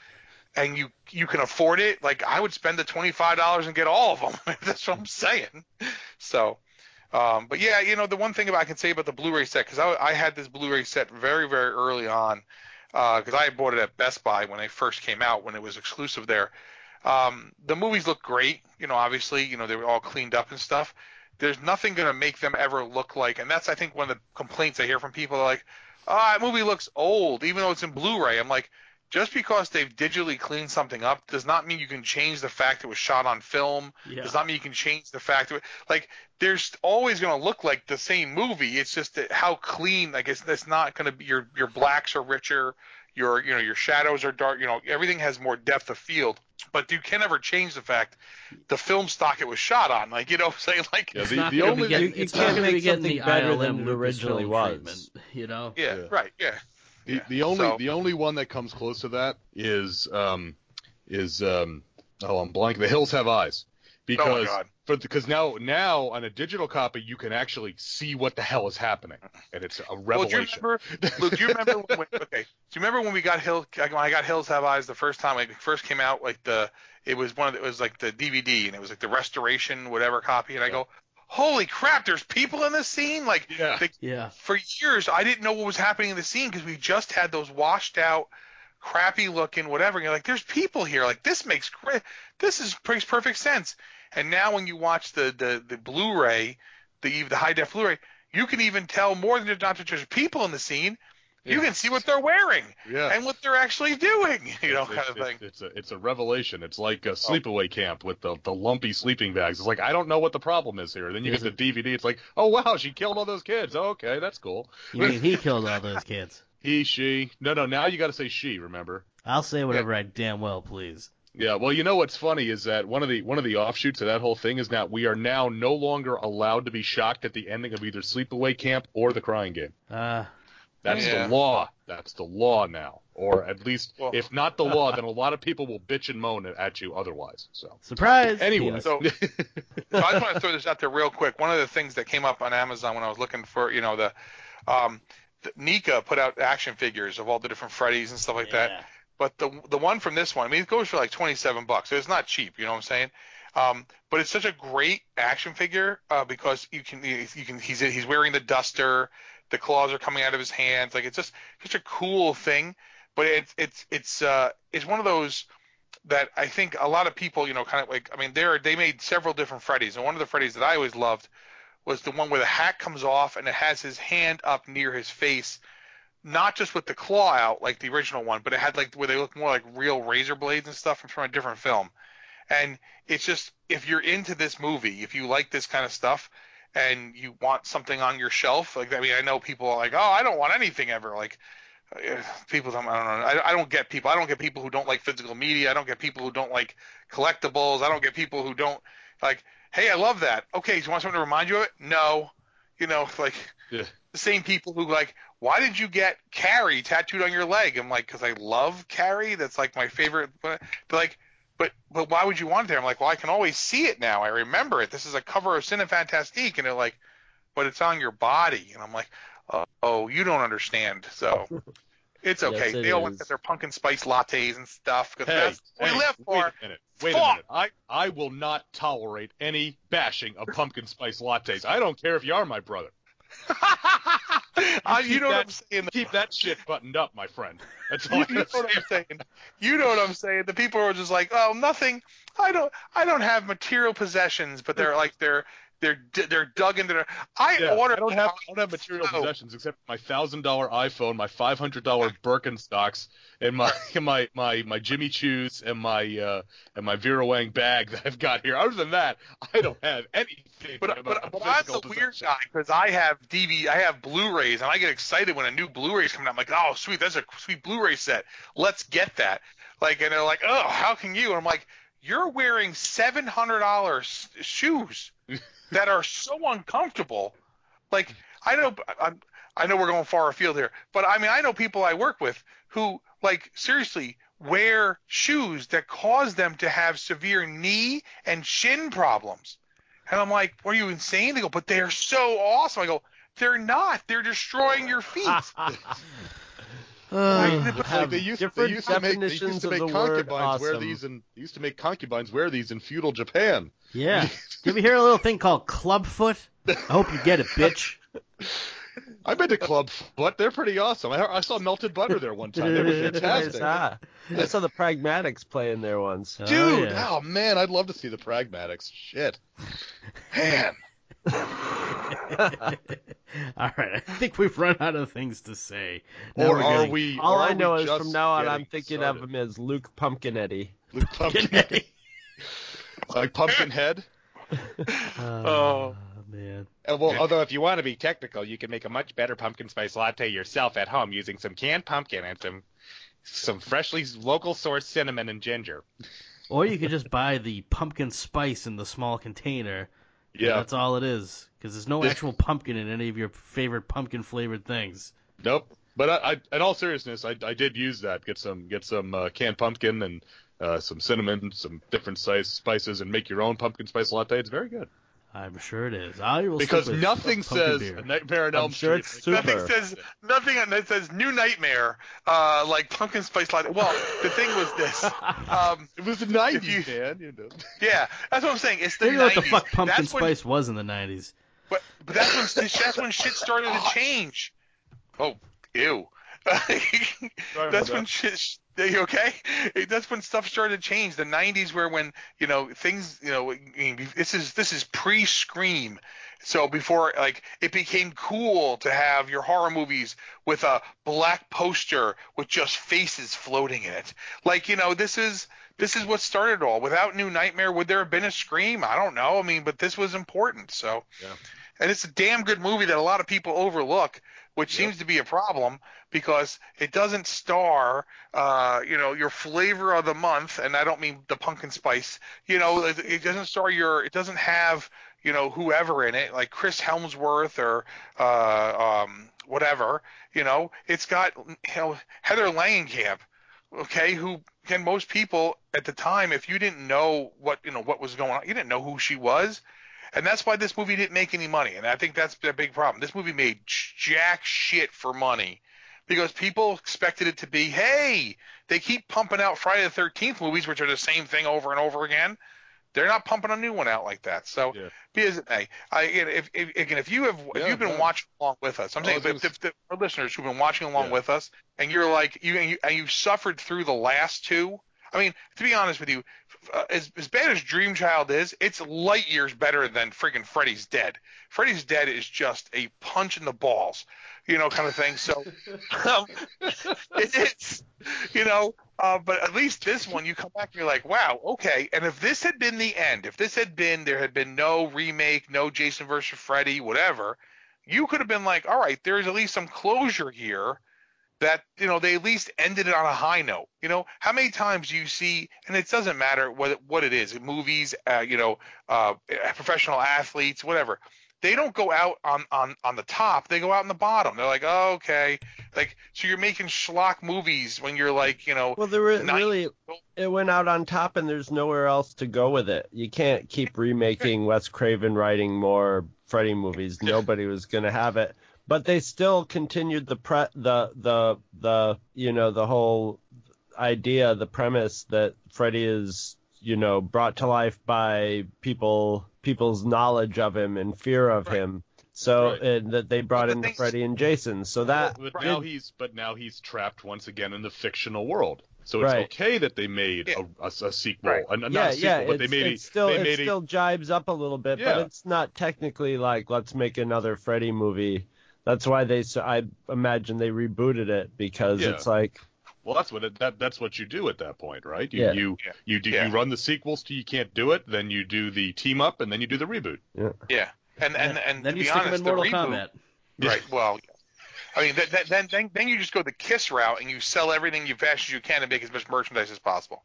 and you you can afford it, like I would spend the twenty five dollars and get all of them. *laughs* That's what I'm saying. So, um, but yeah, you know the one thing about I can say about the Blu-ray set because I, I had this Blu-ray set very very early on because I bought it at Best Buy when they first came out when it was exclusive there. Um, the movies look great, you know. Obviously, you know they were all cleaned up and stuff. There's nothing going to make them ever look like, and that's I think one of the complaints I hear from people. Like, oh, that movie looks old, even though it's in Blu-ray. I'm like, just because they've digitally cleaned something up does not mean you can change the fact it was shot on film. Yeah. Does not mean you can change the fact that like there's always going to look like the same movie. It's just that how clean. Like it's, it's not going to be your your blacks are richer. Your you know your shadows are dark. You know everything has more depth of field. But you can never change the fact the film stock it was shot on. Like you know, saying like Yeah, the, not the only be getting, You- you can't not going to make getting the something better ILM than it originally was. treatment, you know. yeah, Yeah. right, yeah. The, Yeah, the only so- the only one that comes close to that is um is um oh I'm blank. The Hills Have Eyes because God. for because now now on a digital copy you can actually see what the hell is happening and it's a Well, do you revelation. remember, Luke? Do you remember when? *laughs* Okay, do you remember when we got Hill? When I got Hills Have Eyes the first time, like it first came out, like the it was one of the, it was like the DVD and it was like the restoration whatever copy, and I go, holy crap, there's people in this scene, like Yeah. the, Yeah. for years I didn't know what was happening in the scene because we just had those washed out, crappy looking whatever. And you're like, there's people here. Like this makes great. This is makes perfect sense. And now when you watch the the the Blu-ray, the the high def Blu-ray, you can even tell more than just not just there's people in the scene. You can see what they're wearing Yeah. and what they're actually doing. *laughs* You know, It's- kind of it's, thing. Oh. It's, a it's a revelation. It's like a sleepaway camp with the the lumpy sleeping bags. It's like I don't know what the problem is here. Then you get the DVD. It's like oh wow she killed all those kids. Oh, okay, that's cool. You mean he killed all those kids? *laughs* He she no no now you got to say she. Remember. I'll say whatever I damn well please. Yeah, well, you know what's funny is that one of the one of the offshoots of that whole thing is that we are now no longer allowed to be shocked at the ending of either Sleepaway Camp or The Crying Game. Uh, That's Yeah. the law. That's the law now, or at least Well- if not the law, then a *laughs* lot of people will bitch and moan at you otherwise. So surprise. anyway, So, *laughs* so I just want to throw this out there real quick. One of the things that came up on Amazon when I was looking for, you know, the, um, the NECA put out action figures of all the different Freddys and stuff like that. But the the one from this one, I mean, it goes for like 27 bucks. So it's not cheap, you know what I'm saying? Um, but it's such a great action figure uh, because you can you can he's he's wearing the duster, the claws are coming out of his hands, like it's just such a cool thing. But it's it's it's uh it's one of those that I think a lot of people, you know, kind of like I mean, they they made several different Freddys, and one of the Freddys that I always loved was the one where the hat comes off and it has his hand up near his face, not just with the claw out like the original one, but it had like where they look more like real razor blades and stuff from a different film. And it's just if you're into this movie, if you like this kind of stuff, and you want something on your shelf, like I mean, I know people are like, oh, I don't want anything ever, like uh, people don't, I don't know. I, I don't get people. I don't get people who don't like physical media. I don't get people who don't like collectibles. I don't get people who don't like. Hey, I love that. Okay, do you want something to remind you of it? No. You know, *laughs* like Yeah. the same people who like, why did you get Carrie tattooed on your leg? I'm like, because I love Carrie. That's like my favorite. But like, but but why would you want it there? I'm like, well, I can always see it now. I remember it. This is a cover of Cinefantastique, and they're like, but it's on your body, and I'm like, oh, oh you don't understand. So *laughs* it's Yes, okay. it they all want is. to get their pumpkin spice lattes and stuff because Hey, that's what hey, we live for. wait a minute. Wait a minute. I, I will not tolerate any bashing of pumpkin spice lattes. I don't care if you are my brother. *laughs* Uh, you know what I'm saying? Keep that shit buttoned up, my friend. That's all you, you know what. I'm saying. You know what I'm saying. The people are just like, oh, nothing. I don't. I don't have material possessions, but they're *laughs* like they're they're they're dug into their. I Yeah, ordered. I don't have I don't have material possessions except my thousand dollar iPhone, my five hundred dollar Birkenstocks, and my *laughs* and my my my Jimmy Choos and my uh and my Vera Wang bag that I've got here. Other than that, I don't have anything. But, but, but I'm the weird guy because I have DV, I have Blu-rays, and I get excited when a new Blu-ray's coming out. I'm like, oh, sweet, that's a sweet Blu-ray set. Let's get that. Like, and they're like, oh, how can you? And I'm like, you're wearing seven hundred dollars shoes *laughs* that are so uncomfortable. Like, I know, I'm, I know we're going far afield here, but I mean, I know people I work with who, like, seriously wear shoes that cause them to have severe knee and shin problems. And I'm like, "What are you insane?" They go, "But they're so awesome." I go, "They're not. They're destroying your feet." *laughs* Uh, Like have they used, they used to make, they definitions used to make the word concubines wear these and they used to make concubines wear these in feudal Japan. yeah. *laughs* You ever hear a little thing called clubfoot? I hope you get it, bitch. I've been to Club Foot. They're pretty awesome. I, I saw melted butter there one time. They were *laughs* I fantastic. saw, I saw the Pragmatics playing there once. Oh, Dude, yeah. oh man, I'd love to see the Pragmatics. Shit. Man. *laughs* *laughs* All right, I think we've run out of things to say. Now Or we're getting- we? All or I know is from now on, I'm thinking started? of him as Luke Pumpkinetti. Luke *laughs* Pumpkin, like Pumpkinhead. *laughs* Oh, man. Uh, well, although if you want to be technical, you can make a much better pumpkin spice latte yourself at home using some canned pumpkin and some some freshly local sourced cinnamon and ginger. Or you could just buy the pumpkin spice in the small container. Yeah. That's all it is. Because there's no actual pumpkin in any of your favorite pumpkin flavored things. Nope. But I, I, in all seriousness, I, I did use that. Get some, get some uh, canned pumpkin and uh, some cinnamon, some different size spices, and make your own pumpkin spice latte. It's very good. I'm sure it is. I will Because nothing says beer. a Nightmare on I'm Elm sure Street. it's super. Nothing says nothing that says New Nightmare, uh, like pumpkin spice latte. Well, the thing was this. *laughs* Um, It was the '90s, you- man. You know. yeah, that's what I'm saying. It's the Think of what 90s. the fuck pumpkin that's when, spice was in the 90s. But, but that's when that's when shit started to change. Oh, ew. *laughs* that's when that. shit. *laughs* Okay? That's when stuff started to change. The '90s, where when you know things, you know, this is this is pre-Scream. So before, like, it became cool to have your horror movies with a black poster with just faces floating in it. Like, you know, this is this is what started it all. Without New Nightmare, would there have been a Scream? I don't know. I mean, but this was important. So, Yeah. and it's a damn good movie that a lot of people overlook, which seems to be a problem because it doesn't star, uh, you know, your flavor of the month, and I don't mean the pumpkin spice. You know, it, it doesn't star your, it doesn't have, you know, whoever in it, like Chris Hemsworth or uh, um, whatever. You know, it's got you know Heather Langenkamp, okay, who can most people at the time, if you didn't know what you know what was going on, you didn't know who she was. And that's why this movie didn't make any money. And I think that's a big problem. This movie made jack shit for money because people expected it to be, hey, they keep pumping out Friday the 13th movies, which are the same thing over and over again. They're not pumping a new one out like that. So, Yeah. be as it may, I, if, if, again, if you have, if you've been no. watching along with us, I'm saying, if, if, the, our listeners who've been watching along Yeah. with us, and you're like, you and you and you've suffered through the last two, I mean, to be honest with you, uh, as as bad as Dream Child is, it's light years better than freaking Freddy's Dead. Freddy's Dead is just a punch in the balls, you know, kind of thing. So, *laughs* um, *laughs* it's you know, uh, but at least this one, you come back and you're like, wow, okay. And if this had been the end, if this had been there had been no remake, no Jason versus Freddy, whatever, you could have been like, all right, there's at least some closure here that you know they at least ended it on a high note. You know, how many times do you see, and it doesn't matter what it, what it is, movies, uh, you know, uh, professional athletes, whatever. They don't go out on, on, on the top. They go out on the bottom. They're like, oh, okay, like so you're making schlock movies when you're like, you know, Well, there were really it went out on top, and there's nowhere else to go with it. You can't keep *laughs* remaking Wes Craven writing more Freddy movies. *laughs* Nobody was gonna have it. But they still continued the pre the the the you know the whole idea, the premise that Freddy is you know brought to life by people people's knowledge of him and fear of Right. him. So Right. and that they brought But the in the Freddy and Jason. So that but Right. now he's but now he's trapped once again in the fictional world. So it's Right. okay that they made Yeah. a, a, a sequel, Right. a, not yeah, a sequel, yeah, but it's, they made it's a, still they it made a, still jibes up a little bit, Yeah. but it's not technically like let's make another Freddy movie. That's why they s- I imagine they rebooted it because Yeah. it's like Well, that's what it, that that's what you do at that point, right? You Yeah. you you do Yeah. you run the sequels to you can't do it, then you do the team up, and then you do the reboot. yeah, Yeah, and and and then to you be stick honest, him in the Mortal reboot, Kombat. Right. Well, I mean, th- th- then then then you just go the Kiss route and you sell everything you fast as you can and make as much merchandise as possible.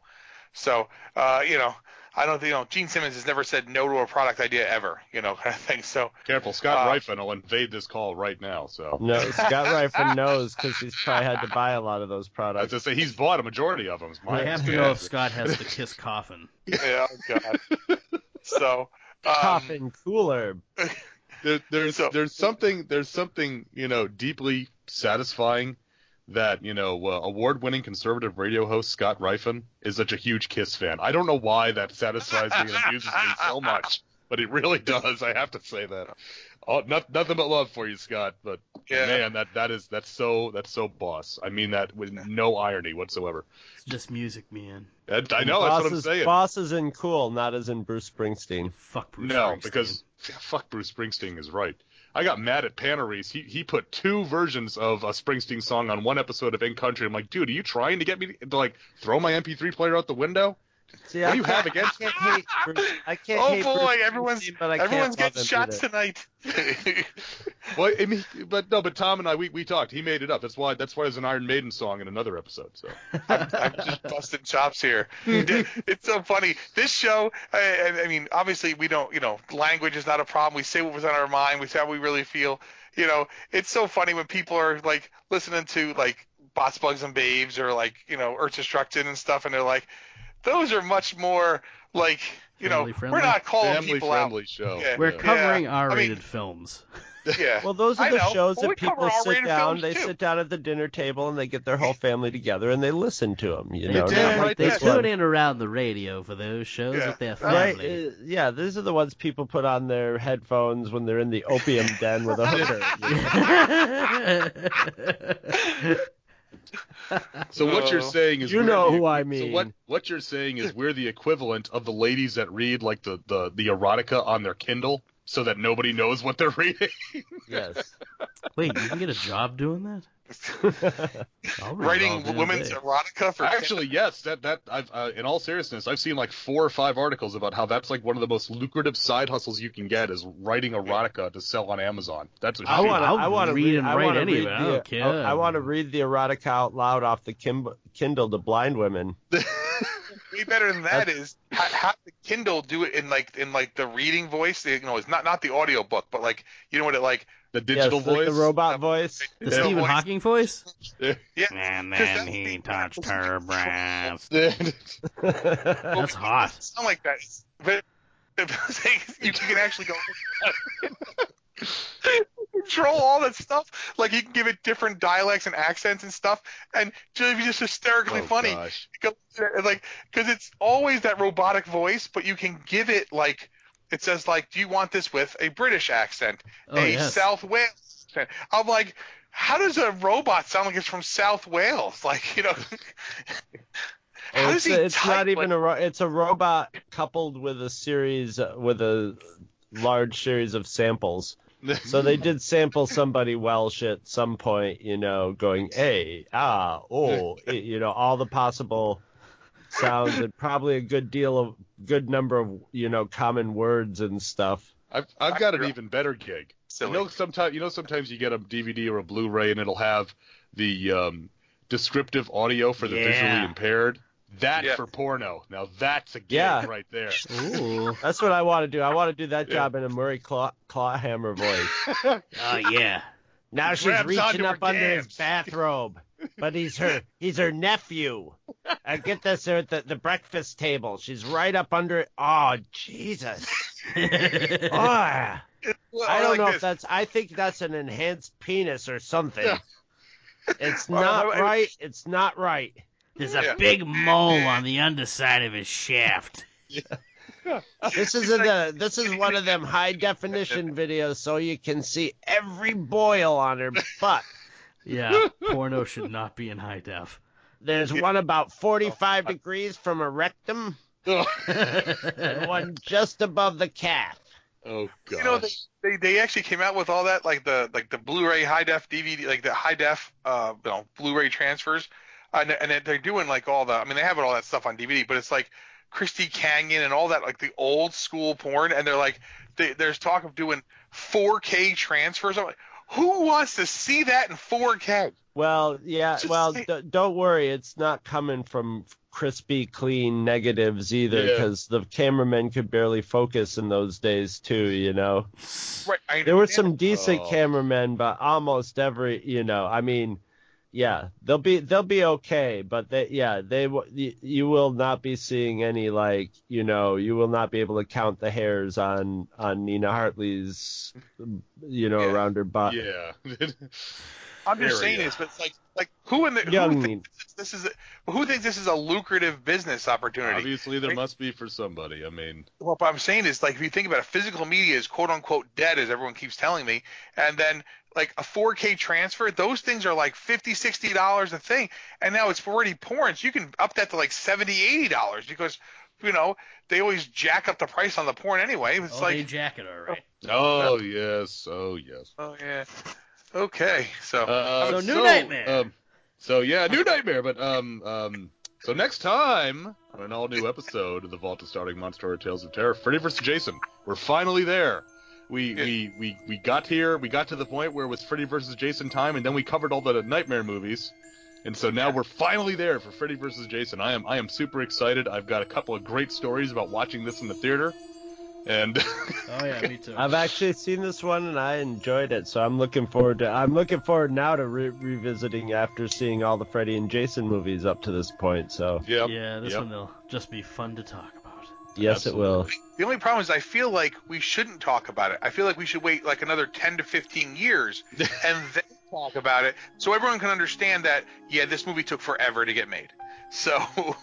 So, uh, you know, I don't think you know Gene Simmons has never said no to a product idea ever. You know, *laughs* kind of thing. So, Careful, Scott Uh, Rifen will invade this call right now. So no, *laughs* Scott Ryfen knows because he's probably had to buy a lot of those products. I was products. say he's bought a majority of them. I have to know if Scott has the kiss coffin. *laughs* yeah, oh god. so, um, Coffin cooler. there, there's So- there's something there's something you know deeply satisfying that you know uh, award-winning conservative radio host Scott Rifen is such a huge Kiss fan. I don't know why that satisfies me and amuses me so much, but it really does. I have to say that. Oh, not, nothing but love for you, Scott. But Yeah. man, that that is that's so that's so boss. I mean that with no irony whatsoever. It's just music, man. And I know that's what I'm Bosses- saying. Boss is in cool, not as in Bruce Springsteen. Fuck Bruce No, Springsteen. because yeah, fuck Bruce Springsteen is right. I got mad at Panarese. He he put two versions of a Springsteen song on one episode of In Country. I'm like, dude, are you trying to get me to like throw my MP3 player out the window? See, What I do you have against I can't hate Bruce. I can't oh hate boy, Bruce everyone's Springsteen, but I can't everyone's getting him shots tonight. *laughs* Well, I mean, but no, but Tom and I we, we talked. He made it up. That's why that's why there's an Iron Maiden song in another episode. So I'm, I'm just busting chops here. *laughs* It's so funny. This show, I, I- I mean, obviously we don't, you know, language is not a problem. We say what was on our mind. We say how we really feel. You know, it's so funny when people are like listening to like Bots, Bugs, and Babes or like, you know, Earth Destruction and stuff, and they're like, those are much more like, you Family know, friendly? we're not calling family people friendly show. Yeah. We're covering Yeah. I R-rated mean- films. *laughs* Yeah. Well, those are the shows Well, that people sit down. They too. sit down at the dinner table and they get their whole family together and they listen to them. You They, know, damn not like they tune one. in around the radio for those shows Yeah. with their Right? family. uh, yeah, these are the ones people put on their headphones when they're in the opium den with a *laughs* hooker. *laughs* you know? So what you're saying is You know the- who I mean. So mean. what what you're saying is *laughs* we're the equivalent of the ladies that read like the the the erotica on their Kindle, so that nobody knows what they're *laughs* reading. yes. Wait, you can get a job doing that? *laughs* I'll read all Writing women's day. erotica for Actually, yes. That that I've uh, in all seriousness, I've seen like four or five articles about how that's like one of the most lucrative side hustles you can get is writing erotica to sell on Amazon. That's a I shoot. want to. I'll want to read read, and I write wanna anyway, read I the, don't care. I, want to read the erotica out loud off the Kim, Kindle to blind women. *laughs* way better than that is ha- have the Kindle do it in like in like the reading voice. You know, it's not not the audio book, but like you know what it like. The digital yes, voice. the robot voice. The Yeah. Stephen voice. Hawking voice? *laughs* Yeah, And 'cause then that's he the- touched her *laughs* breast. *laughs* That's hot. Sound like that, but you can actually go control all that stuff. Like you can give it different dialects and accents and stuff, and just be just hysterically Oh, funny. gosh. Because, like because it's always that robotic voice, but you can give it like it says like, do you want this with a British accent, Oh, a yes. South Wales accent? I'm like, how does a robot sound like it's from South Wales? *laughs* Like you know. *laughs* How does it's he it's type not even like- a ro- it's a robot coupled with a series uh, with a large series of samples. *laughs* So they did sample somebody Welsh at some point, you know, going a ah oh, you know, all the possible sounds and probably a good deal of good number of you know common words and stuff. I've I've got an even better gig. Silly. You know, sometimes you know sometimes you get a DVD or a Blu-ray and it'll have the um, descriptive audio for the Yeah. visually impaired. That Yeah. for porno. Now that's a gig Yeah. right there. Ooh. *laughs* That's what I want to do. I want to do that Yeah. job in a Murray Claw- Clawhammer voice. *laughs* Oh yeah. Now she's reaching up under his bathrobe, but he's her he's her nephew. I get this at the, the breakfast table. She's right up under it. Oh Jesus! *laughs* Oh, Well, I don't like know this. if that's. I think that's an enhanced penis or something. Yeah. It's *laughs* Well, not I- I- right. It's not right. There's a Yeah. big mole on the underside of his shaft. This *laughs* is a, this is one of them high definition videos, so you can see every boil on her butt. Yeah, *laughs* porno should not be in high def. There's one about 45 degrees from a rectum, *laughs* and one just above the calf. Oh god. You know, they, they they actually came out with all that, like the like the Blu-ray high def DVD, like the high def, uh, you know, Blu-ray transfers, and and they're doing like all the, I mean, they have all that stuff on DVD, but it's like Christy Canyon and all that, like the old school porn, and they're like, they, there's talk of doing 4K transfers. I'm like, who wants to see that in 4K? Well, yeah. Just Well, say- d- don't worry. It's not coming from crispy, clean negatives either, Yeah. because the cameramen could barely focus in those days too. You know, Right. I there were some decent Oh. cameramen, but almost every, you know, I mean, yeah, they'll be they'll be okay, but they, yeah, they w- you, you will not be seeing any like, you know, you will not be able to count the hairs on on Nina Hartley's, you know, Yeah. around her butt. yeah. *laughs* I'm just saying this, but it's like like who in the Young who thinks this is a, who thinks this is a lucrative business opportunity? Obviously there Right. must be for somebody. I mean, Well, what I'm saying is, like, if you think about it, physical media is quote unquote dead, as everyone keeps telling me. And then, like, a 4K transfer, those things are like 50 $60 a thing. And now it's already porn. So you can up that to like 70 $80 because, you know, they always jack up the price on the porn anyway. It's Oh, they like, jacket, all right. *laughs* oh yes, oh yes. oh, yeah. Okay. So, Uh, So, New Nightmare. Um, so yeah, new nightmare. But um, um, so next time on an all new episode of the Vault of Starting Monster Tales of Terror, Freddy vs. Jason. We're finally there. We, Yeah. we we we got here. We got to the point where it was Freddy versus Jason time, and then we covered all the nightmare movies. And so now we're finally there for Freddy versus Jason. I am I am super excited. I've got a couple of great stories about watching this in the theater. And *laughs* Oh yeah, me too. I've actually seen this one and I enjoyed it, so I'm looking forward to. I'm looking forward now to re- revisiting after seeing all the Freddy and Jason movies up to this point. So yep, yeah, this yep. one will just be fun to talk about. Yes, it will. the only problem is I feel like we shouldn't talk about it. I feel like we should wait like another 10 to 15 years *laughs* and then talk about it so everyone can understand that, yeah, this movie took forever to get made. So, *laughs*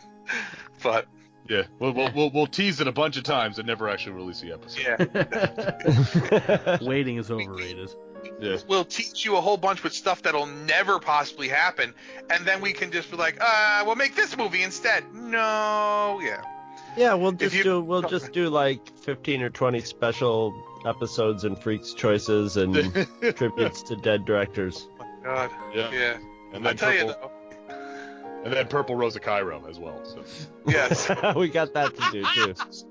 but, Yeah, we'll, we'll we'll we'll tease it a bunch of times and never actually release the episode. yeah. *laughs* Waiting is overrated. Yeah. We'll teach you a whole bunch with stuff that'll never possibly happen, and then we can just be like, uh, we'll make this movie instead. No, yeah. Yeah, we'll just you- do. We'll just do like 15 or 20 special episodes and freaks choices and *laughs* tributes to dead directors. Oh my God, Yeah. yeah. And I then tell you purple, though, and then purple Rosa Cairo as well. So. yes. *laughs* we got that to do too. *laughs*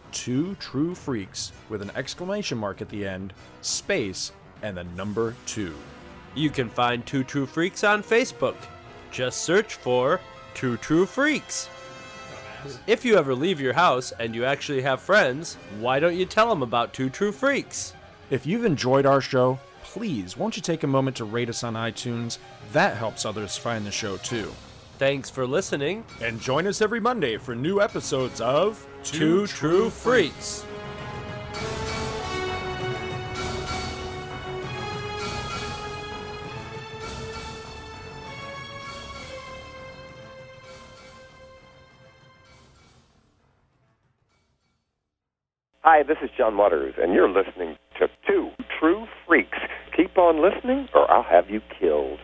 Two True Freaks with an exclamation mark at the end, space, and the number two. You can find Two True Freaks on Facebook. Just search for Two True Freaks. If you ever leave your house and you actually have friends, why don't you tell them about Two True Freaks? If you've enjoyed our show, please won't you take a moment to rate us on iTunes? That helps others find the show too. Thanks for listening. And join us every Monday for new episodes of Two True Freaks. Hi, this is John Waters, and you're listening to Two True Freaks. Keep on listening, or I'll have you killed.